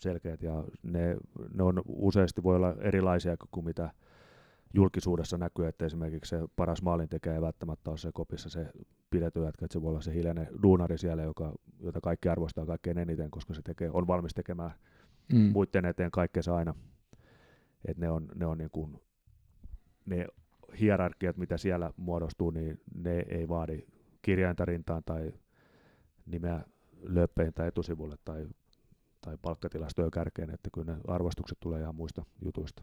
selkeät ja ne, ne on useasti voi olla erilaisia kuin mitä julkisuudessa näkyy, että esimerkiksi se paras maalintekijä ei välttämättä ole se kopissa se pidetty jätkä, että se voi olla se hiljainen duunari siellä, joka, jota kaikki arvostaa kaikkein eniten, koska se tekee, on valmis tekemään mm. muiden eteen kaikkea aina. että ne on, ne on niin kuin, ne hierarkiat, mitä siellä muodostuu, niin ne ei vaadi kirjainta rintaan tai nimeä löppein tai etusivulle tai, tai palkkatilastoja kärkeen, että kyllä ne arvostukset tulee ihan muista jutuista.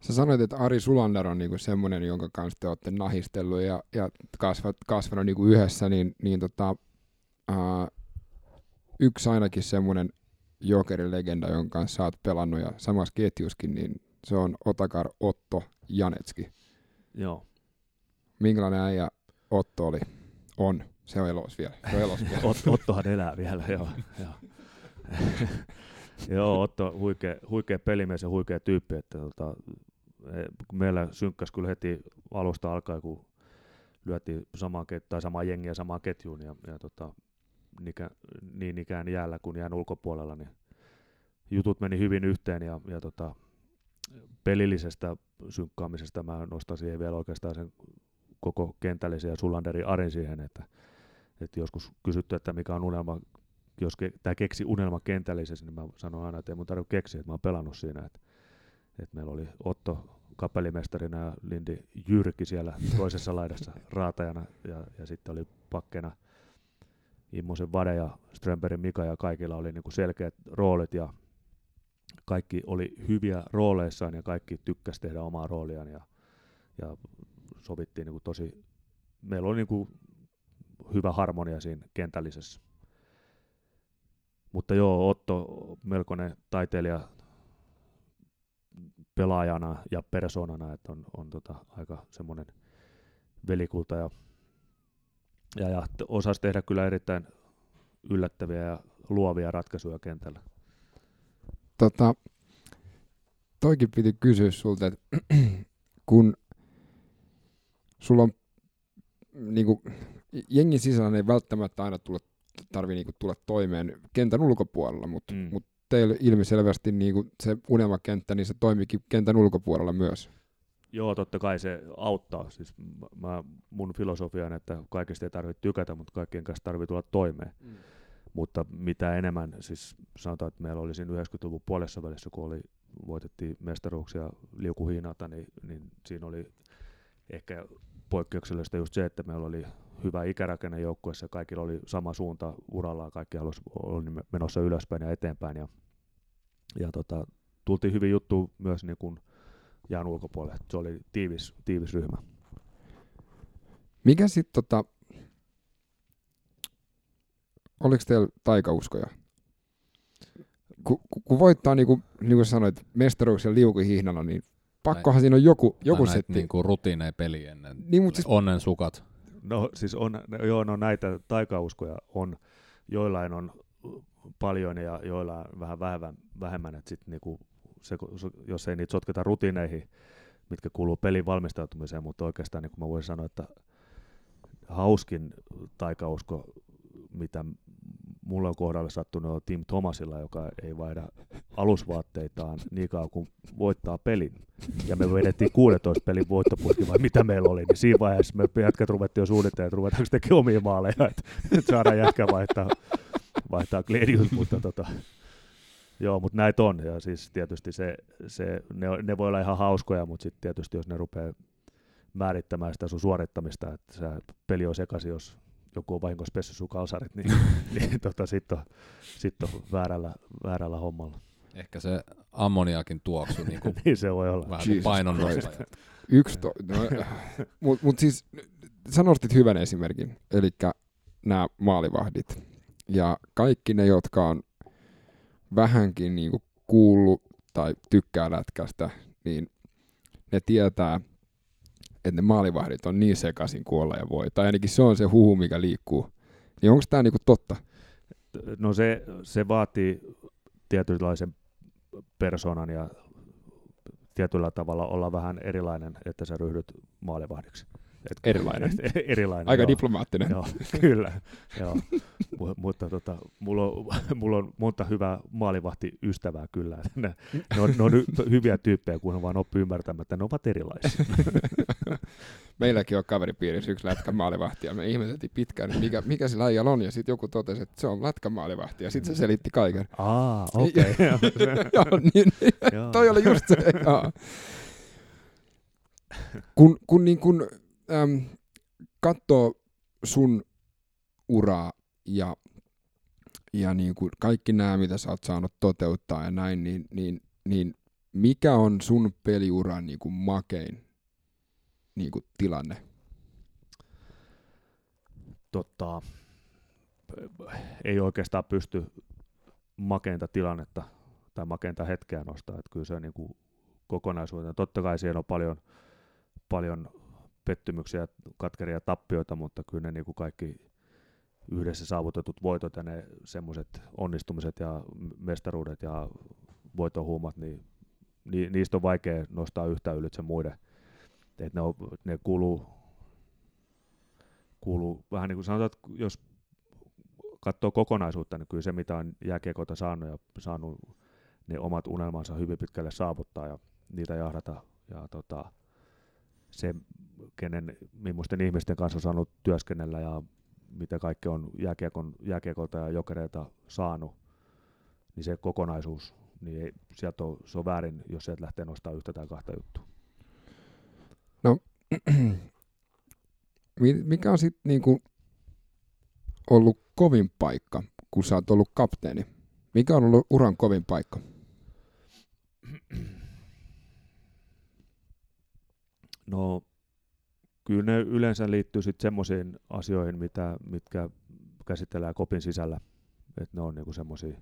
Sä sanoit, että Ari Sulander on niinku semmoinen, jonka kanssa te olette nahistellut ja, ja kasvat, kasvanut niinku yhdessä, niin, niin tota, ää, yksi ainakin semmoinen jokerin legenda, jonka kanssa sä oot pelannut ja samassa ketjuskin, niin se on Otakar Otto Janetski. Joo. Minkälainen äijä Otto oli? On. Se on elos vielä. Se on elos vielä. Ot, Ottohan elää vielä, joo. joo. joo, Otto huikea, huikea pelimies ja huikea tyyppi. Että, tota, meillä synkkäsi kyllä heti alusta alkaen, kun lyötiin samaa, tai samaa jengiä samaan ketjuun ja, ja tota, nikä, niin ikään jäällä kuin jään ulkopuolella, niin jutut meni hyvin yhteen ja, ja tota, pelillisestä synkkaamisesta mä nostan siihen vielä oikeastaan sen koko kentällisen ja Sulanderin Arin siihen, että, että joskus kysytty, että mikä on unelma, jos ke, tämä keksi unelma kentällisessä, niin mä sanon aina, että ei mun tarvitse keksiä, että mä oon pelannut siinä, että, että meillä oli Otto kapellimestarina ja Lindi Jyrki siellä toisessa laidassa raatajana ja, ja sitten oli pakkena Immosen Vade ja Strömbergin Mika ja kaikilla oli niinku selkeät roolit ja kaikki oli hyviä rooleissaan ja kaikki tykkäsi tehdä omaa rooliaan ja, ja sovittiin niin kuin tosi, meillä oli niin kuin hyvä harmonia siinä kentällisessä. Mutta joo, Otto melkoinen taiteilija pelaajana ja persoonana, että on, on tota aika semmoinen velikulta ja, ja, ja osasi tehdä kyllä erittäin yllättäviä ja luovia ratkaisuja kentällä. Tota, toikin piti kysyä sulta, että kun sulla on niin kuin, jengin sisällä ei välttämättä aina tule, tarvii niin kuin, tulla toimeen kentän ulkopuolella, mutta mm. mut teillä ilmiselvästi niin kuin, se unelmakenttä, niin se toimikin kentän ulkopuolella myös. Joo, totta kai se auttaa. Siis mä, mun filosofia on, että kaikesta ei tarvitse tykätä, mutta kaikkien kanssa tarvitsee tulla toimeen. Mm mutta mitä enemmän, siis sanotaan, että meillä oli siinä 90-luvun puolessa välissä, kun oli, voitettiin mestaruuksia liukuhiinata, niin, niin siinä oli ehkä poikkeuksellista just se, että meillä oli hyvä ikärakenne joukkueessa, kaikilla oli sama suunta urallaan, kaikki halusi olla menossa ylöspäin ja eteenpäin. Ja, ja tota, tultiin hyvin juttu myös niin kuin jään ulkopuolelle. Se oli tiivis, tiivis ryhmä. Mikä sitten tota, oliko teillä taikauskoja? Kun, kun voittaa, niin kuin, niin kuin sanoit, mestaruuksia liukuhihnalla, niin pakkohan Näin. siinä on joku, joku setti. Niin kuin rutiineja peli ennen. Niin, mutta siis, Onnen sukat. No siis on, joo, no näitä taikauskoja on, joillain on paljon ja joillain vähän vähemmän, vähemmän että sit niinku se, jos ei niitä sotketa rutiineihin, mitkä kuuluu pelin valmistautumiseen, mutta oikeastaan niin kuin mä voisin sanoa, että hauskin taikausko, mitä mulla on kohdalle sattunut on Tim Thomasilla, joka ei vaihda alusvaatteitaan niin kauan kuin voittaa pelin. Ja me vedettiin 16 pelin voittoputki, vai mitä meillä oli, niin siinä vaiheessa me jätkät ruvettiin jo suunnittelemaan, että ruvetaanko tekemään omia maaleja, että, saadaan jätkä vaihtaa, vaihtaa Gledius, mutta tota, Joo, mutta näitä on, ja siis tietysti se, se, ne, ne voi olla ihan hauskoja, mutta sitten tietysti jos ne rupeaa määrittämään sitä sun suorittamista, että se peli on sekaisin, jos joku on vahingossa pessy sun kalsarit, niin, niin tota, sitten on, sit on väärällä, väärällä hommalla. Ehkä se ammoniakin tuoksu niin, kuin niin se voi olla. vähän painonnostaja. Yksi to, no, mutta mut siis sä nostit hyvän esimerkin, eli nämä maalivahdit. Ja kaikki ne, jotka on vähänkin niin kuin kuullut tai tykkää lätkästä, niin ne tietää, että ne maalivahdit on niin sekaisin kuin olla ja voi. Tai ainakin se on se huhu, mikä liikkuu. Niin onko tämä niinku totta? No se, se vaatii tietynlaisen persoonan ja tietyllä tavalla olla vähän erilainen, että sä ryhdyt maalivahdiksi. Et, erilainen. erilainen. Aika joo. diplomaattinen. Joo, kyllä. joo. M- mutta tota, mulla, on, mulla on monta hyvää maalivahtiystävää kyllä. Ne, ne, on, ne on hyviä tyyppejä, kun on vaan oppii ymmärtämään, että ne ovat erilaisia. Meilläkin on kaveripiirissä yksi lätkämaalivahti ja me ihmeteltiin pitkään, mikä, mikä sillä äijällä on. Ja sitten joku totesi, että se on lätkämaalivahti ja sitten se selitti kaiken. Aa, okei. Okay. joo, niin, niin, toi oli just se. Joo. Kun, kun, niin kun äm, katsoo sun uraa ja, ja niin kuin kaikki nämä, mitä sä oot saanut toteuttaa ja näin, niin, niin, niin mikä on sun peliuran niin kuin makein niin kuin tilanne? Totta, ei oikeastaan pysty makeinta tilannetta tai makeinta hetkeä nostaa, että kyllä se niin kuin kokonaisuutena. Totta kai siellä on paljon, paljon pettymyksiä, katkeria tappioita, mutta kyllä ne niin kuin kaikki yhdessä saavutetut voitot ja ne semmoiset onnistumiset ja mestaruudet ja voitohuumat, niin niistä on vaikea nostaa yhtä ylitse muiden. Et ne, on, ne kuuluu, kuuluu vähän niin kuin sanotaan, että jos katsoo kokonaisuutta, niin kyllä se mitä on jääkiekota saanut ja saanut ne omat unelmansa hyvin pitkälle saavuttaa ja niitä jahdata. Ja tota, se, kenen, millaisten ihmisten kanssa on saanut työskennellä ja mitä kaikki on jääkiekon, jääkiekolta ja jokereilta saanut, niin se kokonaisuus, niin ei, sieltä on, se on väärin, jos sieltä lähtee nostamaan yhtä tai kahta juttua. No, mikä on sitten niinku ollut kovin paikka, kun sä oot ollut kapteeni? Mikä on ollut uran kovin paikka? No, kyllä ne yleensä liittyy sitten semmoisiin asioihin, mitä, mitkä käsitellään kopin sisällä. Että ne on niinku semmoisia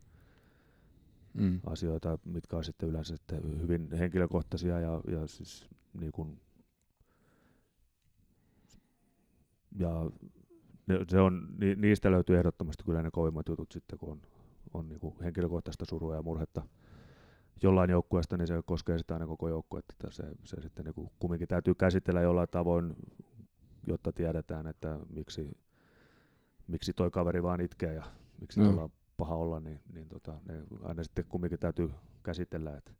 mm. asioita, mitkä on sitten yleensä sitten hyvin henkilökohtaisia ja, ja siis niin kuin, ja ne, se on, ni, niistä löytyy ehdottomasti kyllä ne kovimmat jutut sitten, kun on, on niin kuin henkilökohtaista surua ja murhetta jollain joukkueesta, niin se koskee sitä aina koko joukkuetta. Että se, se sitten niin kuin kumminkin täytyy käsitellä jollain tavoin, jotta tiedetään, että miksi, miksi toi kaveri vaan itkee ja miksi no. on paha olla, niin, niin tota, ne aina sitten kumminkin täytyy käsitellä. Että.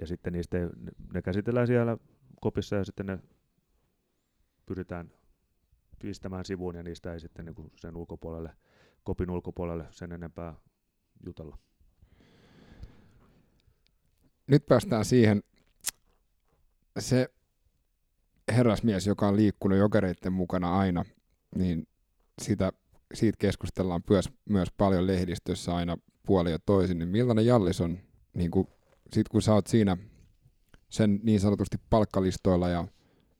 Ja sitten niistä ne, ne käsitellään siellä kopissa ja sitten ne pyritään pistämään sivuun ja niistä ei sitten niin kuin sen ulkopuolelle, kopin ulkopuolelle sen enempää jutella nyt päästään siihen, se herrasmies, joka on liikkunut jokereiden mukana aina, niin sitä, siitä keskustellaan myös, myös paljon lehdistössä aina puoli ja toisin, niin millainen Jallis on, niin kuin, sit kun sä oot siinä sen niin sanotusti palkkalistoilla ja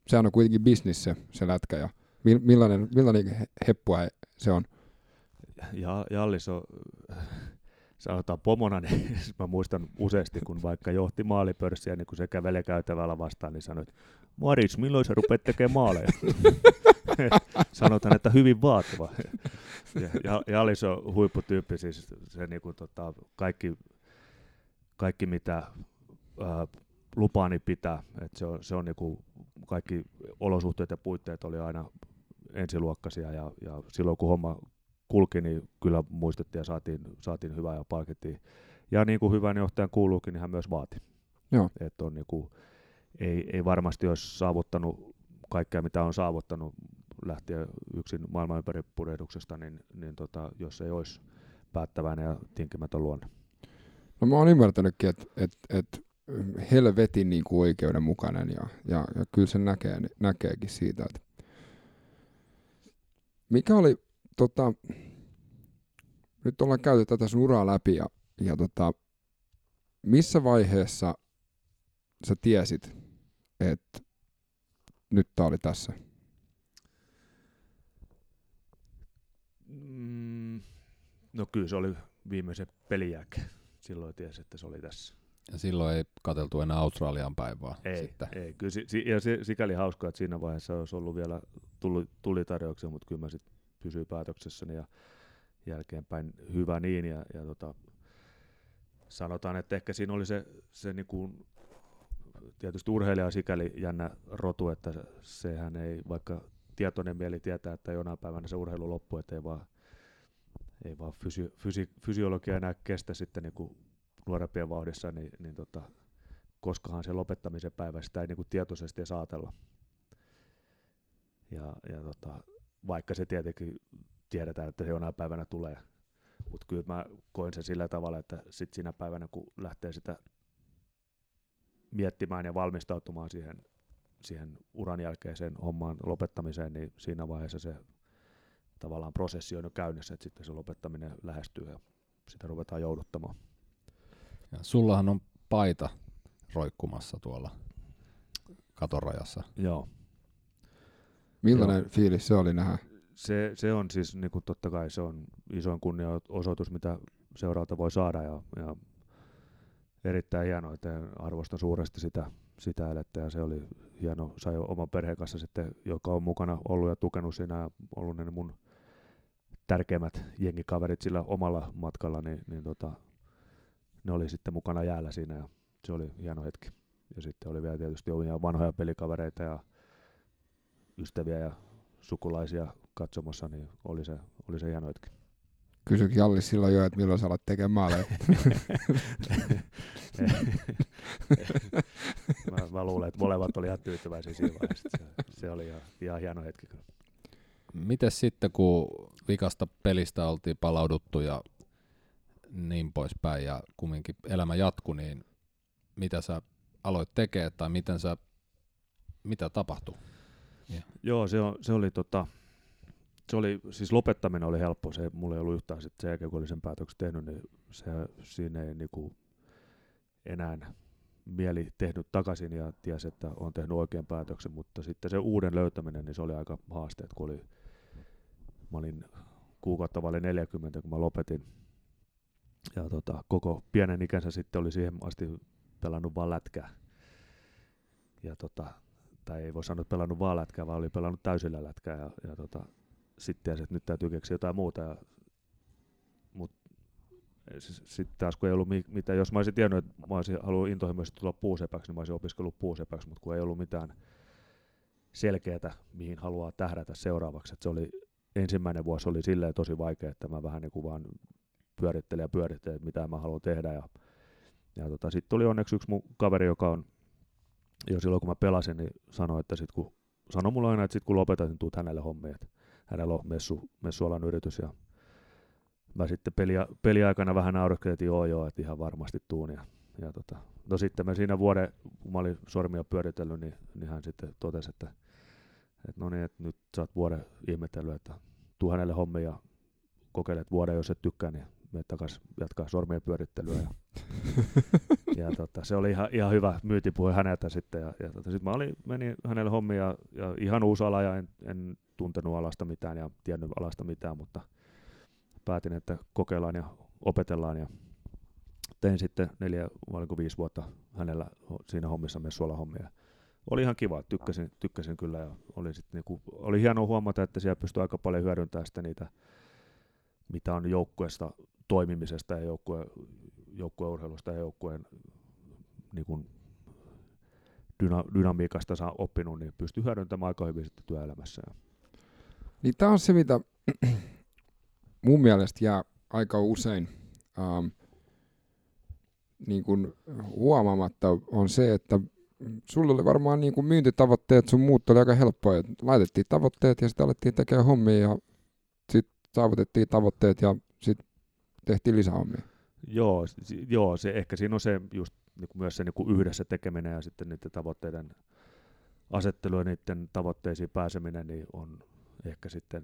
sehän on kuitenkin bisnis se, se lätkä ja millainen, millainen heppua se on? Ja, Jallis on, sanotaan pomona, niin mä muistan useasti, kun vaikka johti maalipörssiä, niin kun se kävelee käytävällä vastaan, niin sanoi, että Maris, milloin sä rupeat tekemään maaleja? Sanotaan, että hyvin vaativa. ja, Jallis on huipputyyppi, siis se niin kuin, tota, kaikki, kaikki mitä ää, lupaani pitää, että se on, se on niin kuin, kaikki olosuhteet ja puitteet oli aina ensiluokkaisia ja, ja silloin kun homma kulki, niin kyllä muistettiin ja saatiin, saatiin hyvää ja palkittiin. Ja niin kuin hyvän johtajan kuuluukin, niin hän myös vaati. Joo. Että on niin kuin, ei, ei varmasti olisi saavuttanut kaikkea, mitä on saavuttanut lähtien yksin maailman ympäri purehduksesta, niin, niin tota, jos ei olisi päättäväinen ja tinkimätön luonne. No mä oon ymmärtänytkin, että et, et helvetin niin kuin oikeudenmukainen ja, ja, ja kyllä se näkee, näkeekin siitä, että mikä oli, tota, nyt ollaan käyty tätä sun uraa läpi ja, ja tota, missä vaiheessa sä tiesit, että nyt tää oli tässä? Mm, no kyllä se oli viimeisen pelin jälkeen. Silloin tiesi, että se oli tässä. Ja silloin ei katseltu enää Australian päin vaan ei, sitten. Ei, kyllä, si, ja se, sikäli hauskaa, että siinä vaiheessa olisi ollut vielä tuli, tuli tarjouksia, mutta kyllä mä sitten pysyin päätöksessäni ja jälkeenpäin hyvä niin. Ja, ja tota, sanotaan, että ehkä siinä oli se, se niin kuin, tietysti urheilija sikäli jännä rotu, että sehän ei, vaikka tietoinen mieli tietää, että jonain päivänä se urheilu loppuu, että ei vaan, ei vaan fysi, fysi, fysiologia enää kestä sitten niin kuin nuorempien vauhdissa, niin, niin tota, koskahan se lopettamisen päivä sitä ei niin kuin tietoisesti saatella. Ja, ja tota, vaikka se tietenkin tiedetään, että se jonain päivänä tulee. Mutta kyllä mä koin sen sillä tavalla, että sit siinä päivänä, kun lähtee sitä miettimään ja valmistautumaan siihen, siihen uran jälkeiseen hommaan lopettamiseen, niin siinä vaiheessa se tavallaan prosessi on jo käynnissä, että sitten se lopettaminen lähestyy ja sitä ruvetaan jouduttamaan. Ja sullahan on paita roikkumassa tuolla katorajassa. Joo. Millainen Joo. fiilis se oli nähdä? Se, se on siis niin kuin totta kai se on isoin kunnianosoitus, mitä seuraalta voi saada ja, ja erittäin hienoa, että arvostan suuresti sitä, sitä elettä ja se oli hieno, sai oman perheen kanssa sitten, joka on mukana ollut ja tukenut siinä ja ollut ne mun tärkeimmät jengikaverit sillä omalla matkalla, niin, niin tota, ne oli sitten mukana jäällä siinä ja se oli hieno hetki. Ja sitten oli vielä tietysti omia vanhoja pelikavereita ja ystäviä ja sukulaisia katsomassa, niin oli se, oli se hieno hetki. Kysyk Jalli silloin jo, että milloin sä alat tekemään maaleja. mä, mä, luulen, että molemmat oli ihan tyytyväisiä siinä vaiheessa. Se, se oli ihan, ihan hieno hetki. Miten sitten, kun vikasta pelistä oltiin palauduttu ja niin poispäin ja kumminkin elämä jatkui, niin mitä sä aloit tekemään tai miten sä, mitä tapahtui? Yeah. Joo, se, on, se oli tota, se oli, siis lopettaminen oli helppo, se mulla ei ollut yhtään sit sen jälkeen, kun olin sen päätöksen tehnyt, niin se, siinä ei niinku enää mieli tehnyt takaisin ja tiesi, että on tehnyt oikean päätöksen, mutta sitten se uuden löytäminen, niin se oli aika haasteet, kun oli, mä olin kuukautta vaille 40, kun mä lopetin. Ja tota, koko pienen ikänsä sitten oli siihen asti pelannut vaan lätkää. Ja tota, tai ei voi sanoa, että pelannut vaan lätkää, vaan oli pelannut täysillä lätkää. Ja, ja tota, sitten että nyt täytyy keksiä jotain muuta. Ja, mut sitten taas kun ei ollut mitään, jos mä olisin tiennyt, että mä olisin halunnut intohimoisesti tulla puusepäksi, niin mä olisin opiskellut puusepäksi, mutta kun ei ollut mitään selkeää, mihin haluaa tähdätä seuraavaksi. Et se oli, ensimmäinen vuosi oli silleen tosi vaikea, että mä vähän niin kuin vaan pyörittelin ja pyörittelin, että mitä mä haluan tehdä. Ja, ja tota, sitten tuli onneksi yksi mun kaveri, joka on jo silloin kun mä pelasin, niin sanoi, että sit kun, sanoi mulle aina, että sit kun lopetan, niin tuut hänelle hommiin, että hänellä on messu, messualan yritys ja mä sitten peli, peliaikana vähän naureskelin, että joo joo, että ihan varmasti tuun ja, ja tota, no sitten mä siinä vuoden, kun mä olin sormia pyöritellyt, niin, niin hän sitten totesi, että, että no niin, että nyt sä oot vuoden ihmetellyt, että tuu hänelle hommia ja kokeilet vuoden, jos et tykkää, niin me takas jatkaa sormien pyörittelyä. Ja, ja tota, se oli ihan, ihan hyvä myytipuhe häneltä sitten. Ja, ja tota, sitten mä olin, menin hänelle hommia ja, ja ihan uusi ala ja en, en tuntenut alasta mitään ja tiennyt alasta mitään, mutta päätin, että kokeillaan ja opetellaan ja tein sitten neljä vai viisi vuotta hänellä siinä hommissa myös suolahommia. Oli ihan kiva, tykkäsin, tykkäsin kyllä ja oli, sit niinku, oli hienoa huomata, että siellä pystyi aika paljon hyödyntämään sitä niitä, mitä on joukkueesta toimimisesta ja joukkue, joukkueurheilusta ja joukkueen niin kuin dyna, dynamiikasta saa oppinut, niin pystyy hyödyntämään aika hyvin sitten työelämässä. Niin tämä on se, mitä mun mielestä jää aika usein ähm, niin kuin huomaamatta on se, että sulla oli varmaan niin kuin myyntitavoitteet, sun muut oli aika helppoja. Laitettiin tavoitteet ja sitten alettiin tekemään hommia ja sitten saavutettiin tavoitteet ja sitten tehtiin lisähommia. Joo, joo se, ehkä siinä on se just niin kuin myös se niin kuin yhdessä tekeminen ja sitten niiden tavoitteiden asettelu ja niiden tavoitteisiin pääseminen niin on ehkä sitten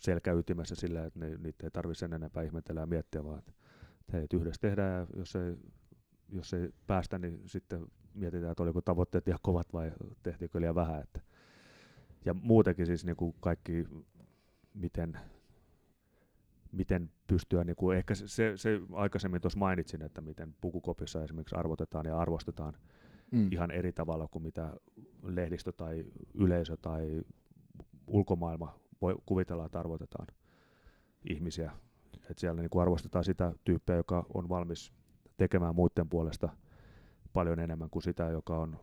selkäytimessä sillä, että niitä ei tarvitse sen enempää ihmetellä ja miettiä, vaan että hei, yhdessä tehdään ja jos ei, jos ei päästä, niin sitten mietitään, että oliko tavoitteet ihan kovat vai tehtiinkö liian vähän. Että. Ja muutenkin siis niin kuin kaikki, miten, miten pystyä, niin kuin ehkä se, se, se aikaisemmin tuossa mainitsin, että miten pukukopissa esimerkiksi arvotetaan ja arvostetaan mm. ihan eri tavalla kuin mitä lehdistö tai yleisö tai ulkomaailma voi kuvitella, että arvotetaan ihmisiä. Että siellä niin kuin arvostetaan sitä tyyppiä, joka on valmis tekemään muiden puolesta paljon enemmän kuin sitä, joka on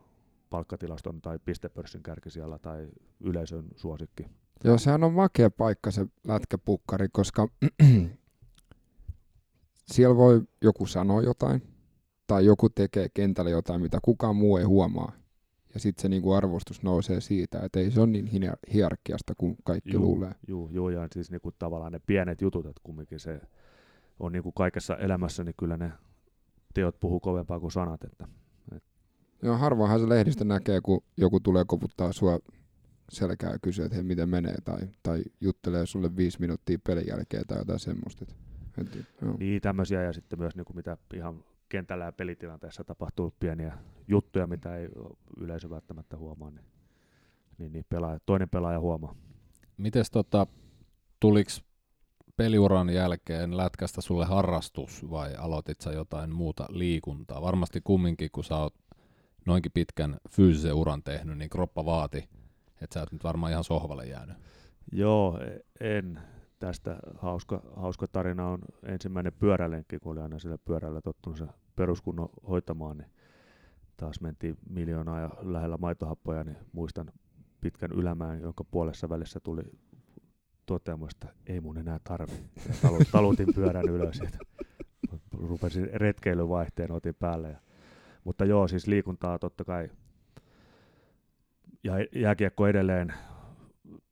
palkkatilaston tai pistepörssin kärkisijalla tai yleisön suosikki. Joo, sehän on makea paikka se lätkäpukkari, koska siellä voi joku sanoa jotain, tai joku tekee kentällä jotain, mitä kukaan muu ei huomaa. Ja sitten se niinku arvostus nousee siitä, että ei se ole niin hierarkiasta kuin kaikki juu, luulee. Joo, joo, ja siis niinku tavallaan ne pienet jutut, että kumminkin se on niinku kaikessa elämässä, niin kyllä ne teot puhuu kovempaa kuin sanat. Että, et. Joo, harvoinhan se lehdistä näkee, kun joku tulee koputtaa sua selkää ja kysyy, että hei, miten menee, tai, tai juttelee sulle viisi minuuttia pelin jälkeen tai jotain semmoista. Et, joo. Niin, tämmöisiä ja sitten myös niin kuin mitä ihan kentällä ja pelitilanteessa tapahtuu pieniä juttuja, mitä ei yleisö välttämättä huomaa, niin, niin, niin pelaaja, toinen pelaaja huomaa. Mites tota, tuliko peliuran jälkeen lätkästä sulle harrastus vai aloitit sä jotain muuta liikuntaa? Varmasti kumminkin, kun sä oot noinkin pitkän fyysisen uran tehnyt, niin kroppa vaati, että sä oot nyt varmaan ihan sohvalle jäänyt. Joo, en. Tästä hauska, hauska tarina on ensimmäinen pyörälenkki, kun oli aina sillä pyörällä tottunut se peruskunnon hoitamaan, niin taas mentiin miljoonaa ja lähellä maitohappoja, niin muistan pitkän ylämään, jonka puolessa välissä tuli toteamus, että ei mun enää tarvi. talutin pyörän ylös, että rupesin retkeilyvaihteen, otin päälle. Ja, mutta joo, siis liikuntaa totta kai. Ja jääkiekko edelleen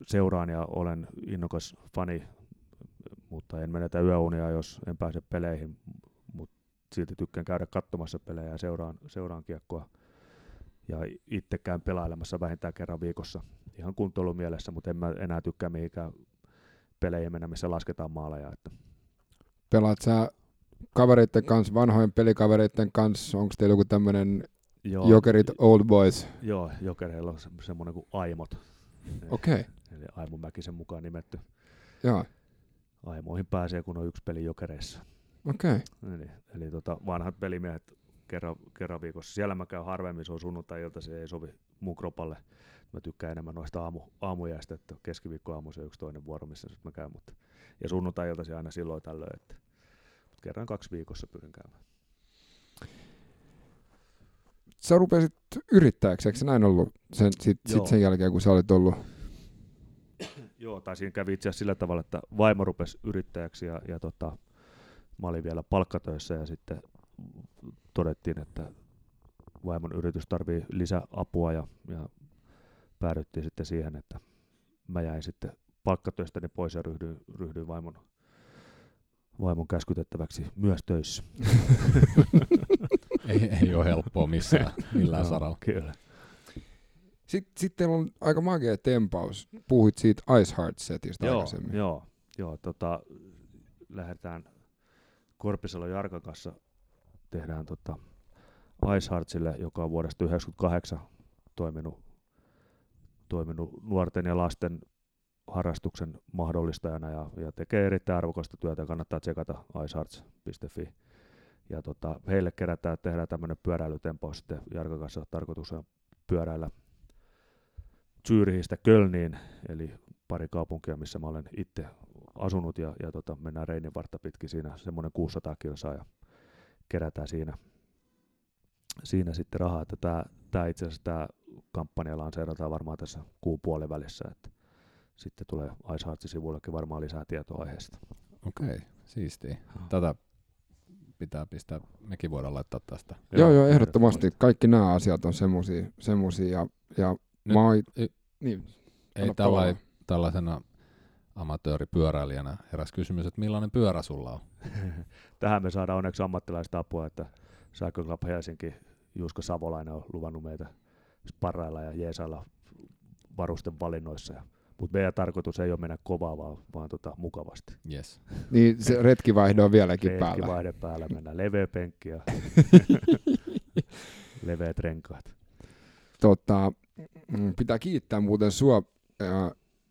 seuraan ja olen innokas fani, mutta en menetä yöunia, jos en pääse peleihin. Mutta silti tykkään käydä katsomassa pelejä ja seuraan, seuraan kiekkoa. Ja itse käyn pelailemassa vähintään kerran viikossa ihan kuntoilumielessä, mutta en mä enää tykkää mihinkään peleihin mennä, missä lasketaan maaleja. Että. Pelaat sä kavereiden kanssa, vanhojen pelikavereiden kanssa, onko teillä joku tämmöinen Jokerit Old Boys? Joo, Jokereilla on semmoinen kuin Aimot. Okei. Okay. Eli Aimo Mäkisen mukaan nimetty. Joo. Aimoihin pääsee, kun on yksi peli Jokereissa. Okei. Okay. Eli, eli tota, vanhat pelimiehet kerran, kerran viikossa. Siellä mä käyn harvemmin, se on sunnuntai-ilta, se ei sovi mun kropalle mä tykkään enemmän noista aamu, aamujäistä, että keskiviikko se yksi toinen vuoro, missä mä käyn, mutta, ja sunnuntai aina silloin tällöin, että mutta kerran kaksi viikossa pyrin käymään. Sä rupesit yrittäjäksi, eikö se näin ollut sen, sit, sit sen jälkeen, kun sä olit ollut? Joo, tai siinä kävi itse asiassa sillä tavalla, että vaimo rupesi yrittäjäksi ja, ja tota, mä olin vielä palkkatöissä ja sitten todettiin, että vaimon yritys tarvii lisäapua ja, ja päädyttiin sitten siihen, että mä jäin sitten palkkatyöstäni pois ja ryhdyin, ryhdyin vaimon, vaimon käskytettäväksi myös töissä. ei, ei ole helppoa missään, millään no, saralla. Kyllä. Sitten sit teillä on aika magea tempaus. Puhuit siitä Ice Heart-setistä Joo, aikaisemmin. joo, joo tota, lähdetään Korpisalon Jarkan kanssa, tehdään tota Ice Heartsille, joka on vuodesta 1998 toiminut, toiminut nuorten ja lasten harrastuksen mahdollistajana ja, ja tekee erittäin arvokasta työtä. Kannattaa tsekata icehearts.fi. Ja tota, heille kerätään, tehdään tämmöinen pyöräilytempo sitten Jarkan kanssa tarkoitus on pyöräillä Zyrihistä Kölniin, eli pari kaupunkia, missä mä olen itse asunut ja, ja tota, mennään Reinin vartta pitkin siinä semmoinen 600 kilsaa ja kerätään siinä, siinä sitten rahaa, että tämä, tämä itse asiassa tämä kampanja lanseerataan varmaan tässä kuun puolen välissä, että sitten tulee Ice Heartsin sivuillekin varmaan lisää tietoa aiheesta. Okei, okay, siistiä. Tätä pitää pistää, mekin voidaan laittaa tästä. Joo, joo, ehdottomasti. Kaikki nämä asiat on semmosia ja, ja Nyt- mä oon, y- niin, Ei palaa. tällaisena amatööripyöräilijänä heräs kysymys, että millainen pyörä sulla on? Tähän me saadaan onneksi ammattilaista apua, että Cycle Club Helsinki, Juusko Savolainen on luvannut meitä sparrailla ja jeesailla varusten valinnoissa. Ja, mutta meidän tarkoitus ei ole mennä kovaa, vaan, vaan tota, mukavasti. Yes. niin se retkivaihdo on vieläkin päällä. vaihde päällä, mennään leveä penkki ja leveät renkaat. tota, mm, pitää kiittää muuten sua.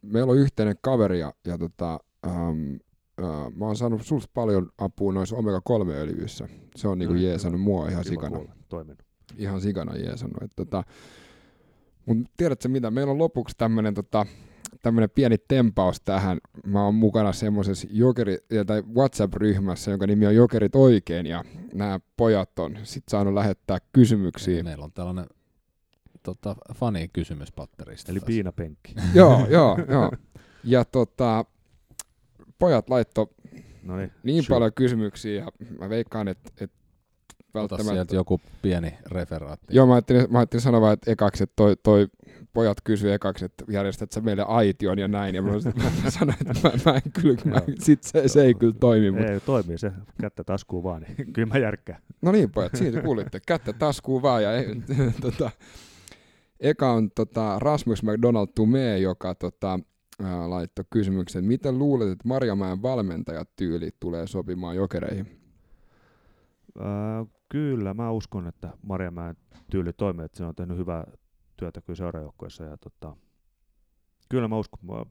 Meillä on yhteinen kaveri ja, ja tota, äm, ää, mä oon saanut sulta paljon apua noissa omega-3-öljyissä. Se on niinku Mm, jeesannut mua ihan Kiva sikana. Toiminut. Ihan sikana jeesannut. Et tota, mut tiedätkö mitä, meillä on lopuksi tämmönen tota, tämmönen pieni tempaus tähän. Mä oon mukana semmoisessa jokeri, tai WhatsApp-ryhmässä, jonka nimi on Jokerit oikein, ja nämä pojat on sit saanut lähettää kysymyksiä. Meillä on tällainen tota, fani-kysymys patterista. Eli piinapenkki. joo, joo, joo. Ja tota, pojat laitto No niin, niin shoot. paljon kysymyksiä, ja mä veikkaan, että et Ota sieltä joku pieni referaatti. Joo, mä ajattelin, mä ajattelin sanoa vaan, että ekaksi, että toi, toi pojat kysyi ekaksi, että järjestät sä meille aition ja näin, ja mä, mä sanoin, että mä, mä en kyllä, mä, sit se, se ei kyllä toimi, mutta Ei, toimii se. Kättä taskuun vaan, niin kyllä mä järkkään. no niin pojat, siitä kuulitte, kättä taskuun vaan, ja ei, tota, eka on tota, Rasmus McDonald Tumee, joka tota, ää, laittoi kysymyksen, miten luulet, että Marjamäen valmentajatyyli tulee sopimaan jokereihin? Äh, kyllä, mä uskon, että Marjamäen tyyli toimii, että se on tehnyt hyvää työtä kyllä seurajoukkoissa. Ja tota, kyllä mä uskon, mä,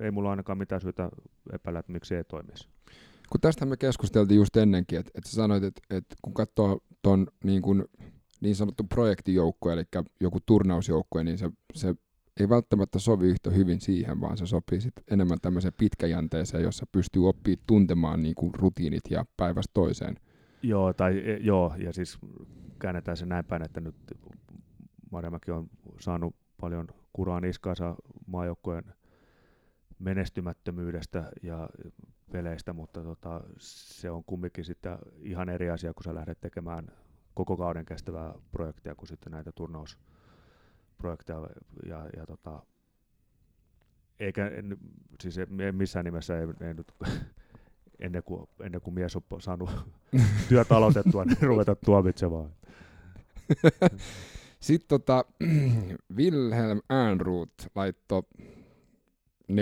ei mulla ainakaan mitään syytä epäillä, että miksi ei toimisi. kun tästä me keskusteltiin just ennenkin, että, että sä sanoit, että, että kun katsoo ton niin, niin sanottu projektijoukko, eli joku turnausjoukko, niin se, se ei välttämättä sovi yhtä hyvin siihen, vaan se sopii sit enemmän tämmöiseen pitkäjänteeseen, jossa pystyy oppimaan tuntemaan niin kuin rutiinit ja päivästä toiseen. Joo, tai, e, joo, ja siis käännetään se näin päin, että nyt Marjamäki on saanut paljon kuraa niskaansa maajoukkojen menestymättömyydestä ja peleistä, mutta tota, se on kumminkin sitten ihan eri asia, kun sä lähdet tekemään koko kauden kestävää projektia kuin sitten näitä turnausprojekteja. Ja, ja tota, eikä, en, siis missään nimessä ei, ei nyt ennen kuin, ennen kuin mies on saanut työtä aloitettua, niin ruveta tuomitsemaan. Sitten tota, Wilhelm Ehrnroth laittoi 4-10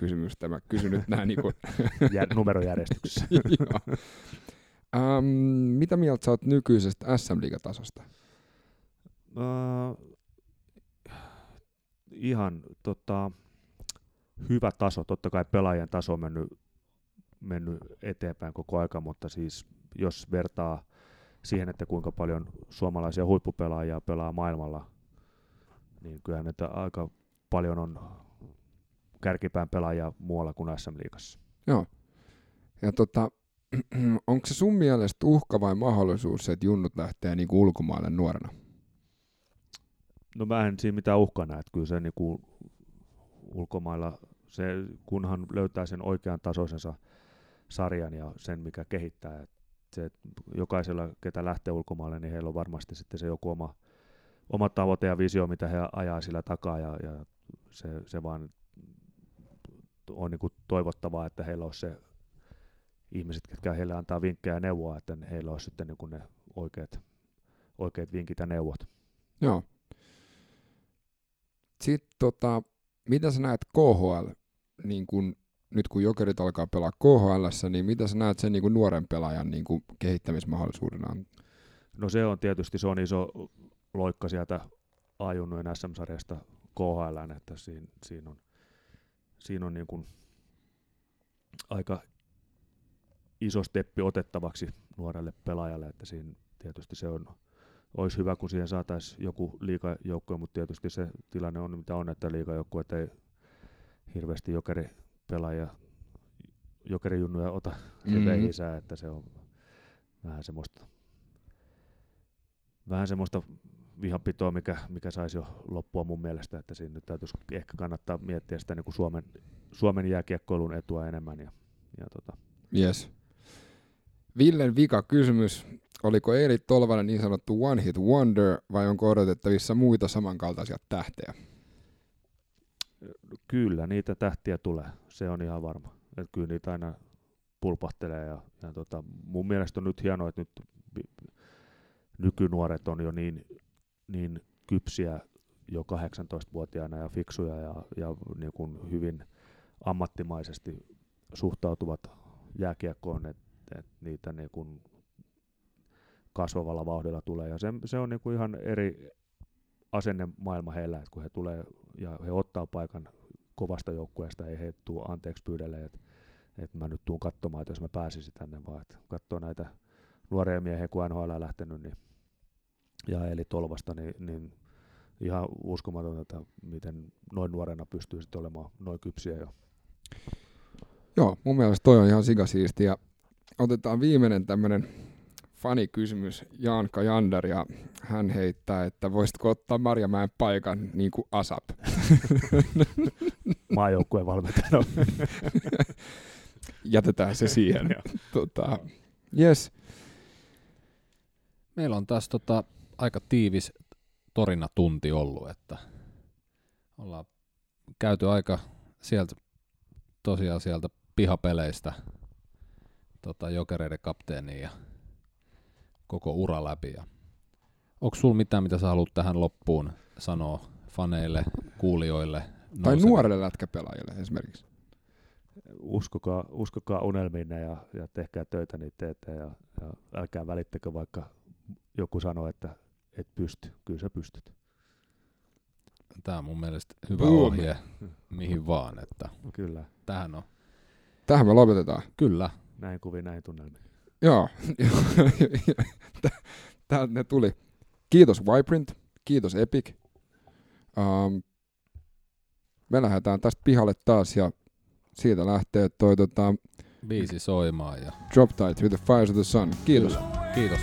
kysymystä. Mä kysyn nyt nämä niinku Jär, numerojärjestyksessä. Joo. Ähm, mitä mieltä sä oot nykyisestä SM-liigatasosta? Uh, ihan tota, hyvä taso. Totta kai pelaajien taso on mennyt, mennyt eteenpäin koko aika, mutta siis jos vertaa siihen, että kuinka paljon suomalaisia huippupelaajia pelaa maailmalla, niin kyllähän nyt aika paljon on kärkipään pelaajia muualla kuin SM-liigassa. Joo. Ja tota, onko se sun mielestä uhka vai mahdollisuus että junnut lähtee niinku ulkomaille nuorena? No mä en siinä mitään uhkaa näe, että kyllä se niinku ulkomailla, se, kunhan löytää sen oikean tasoisensa sarjan ja sen, mikä kehittää. Et se, et jokaisella, ketä lähtee ulkomaille, niin heillä on varmasti sitten se joku oma, oma tavoite ja visio, mitä he ajaa sillä takaa ja, ja se, se vaan on niinku toivottavaa, että heillä olisi se ihmiset, ketkä heille antaa vinkkejä ja neuvoa, että heillä olisi sitten niinku ne oikeat, oikeat vinkit ja neuvot. Joo. Sitten tota, mitä sä näet KHL, niin kun, nyt kun Jokerit alkaa pelaa KHL, niin mitä sä näet sen niin kun nuoren pelaajan niin kun kehittämismahdollisuudena? No se on tietysti se on iso loikka sieltä ajunnojen SM-sarjasta KHL, että siinä, siinä on, siinä on niin kuin aika iso steppi otettavaksi nuorelle pelaajalle, että siinä tietysti se on, olisi hyvä, kun siihen saataisiin joku liikajoukkue, mutta tietysti se tilanne on mitä on, että liikajoukkue ei hirveästi jokeri pelaajia, jokerijunnuja ota mm-hmm. isää, että se on vähän semmoista vähän semmoista vihanpitoa, mikä, mikä saisi jo loppua mun mielestä, että siinä nyt täytyisi ehkä kannattaa miettiä sitä niin kuin Suomen, Suomen jääkiekkoilun etua enemmän. Ja, ja tota. yes. Villen vika kysymys. Oliko Eeli Tolvanen niin sanottu one hit wonder vai onko odotettavissa muita samankaltaisia tähtejä? Kyllä, niitä tähtiä tulee. Se on ihan varma. Et kyllä niitä aina pulpahtelee. Ja, ja tota, mun mielestä on nyt hienoa, että nyt nykynuoret on jo niin, niin kypsiä jo 18-vuotiaana ja fiksuja ja, ja niin kuin hyvin ammattimaisesti suhtautuvat jääkiekkoon, että et niitä niin kuin kasvavalla vauhdilla tulee. Ja se, se on niin kuin ihan eri asenne maailma heillä, että kun he tulee ja he ottaa paikan kovasta joukkueesta, ei he tule anteeksi pyydelle, että, että mä nyt tuun katsomaan, että jos mä pääsisin tänne, vaan että katsoo näitä nuoria miehiä, kun NHL lähtenyt, niin ja eli Tolvasta, niin, niin ihan uskomatonta, miten noin nuorena pystyy sitten olemaan noin kypsiä jo. Joo, mun mielestä toi on ihan sikasiisti ja otetaan viimeinen tämmöinen fanikysymys Jaanka Jander ja hän heittää, että voisitko ottaa Marjamäen paikan niin kuin ASAP? Maajoukkueen valmentajana. Jätetään se siihen. tota, yes. Meillä on taas tota, aika tiivis torina-tunti ollut, että ollaan käyty aika sieltä, tosiaan sieltä pihapeleistä tota, jokereiden kapteeniin ja koko ura läpi. Ja onko sulla mitään, mitä sä haluat tähän loppuun sanoa faneille, kuulijoille? Tai nuorille lätkäpelaajille esimerkiksi? Uskokaa, uskokaa unelmiinne ja, ja tehkää töitä niitä eteen ja, ja älkää välittäkö vaikka joku sanoo, että et pysty. Kyllä sä pystyt. Tämä on mun mielestä hyvä Boom. ohje mihin vaan. Että Kyllä. Tähän on. Tähän me lopetetaan. Kyllä. Näin kuvin, näin tunnelmiin. Joo. Täältä ne tuli. Kiitos Viprint, kiitos Epic. Um, me lähdetään tästä pihalle taas ja siitä lähtee toi tota, biisi soimaan. Ja... Drop Tight with the Fires of the Sun. Kiitos. Kyllä. Kiitos.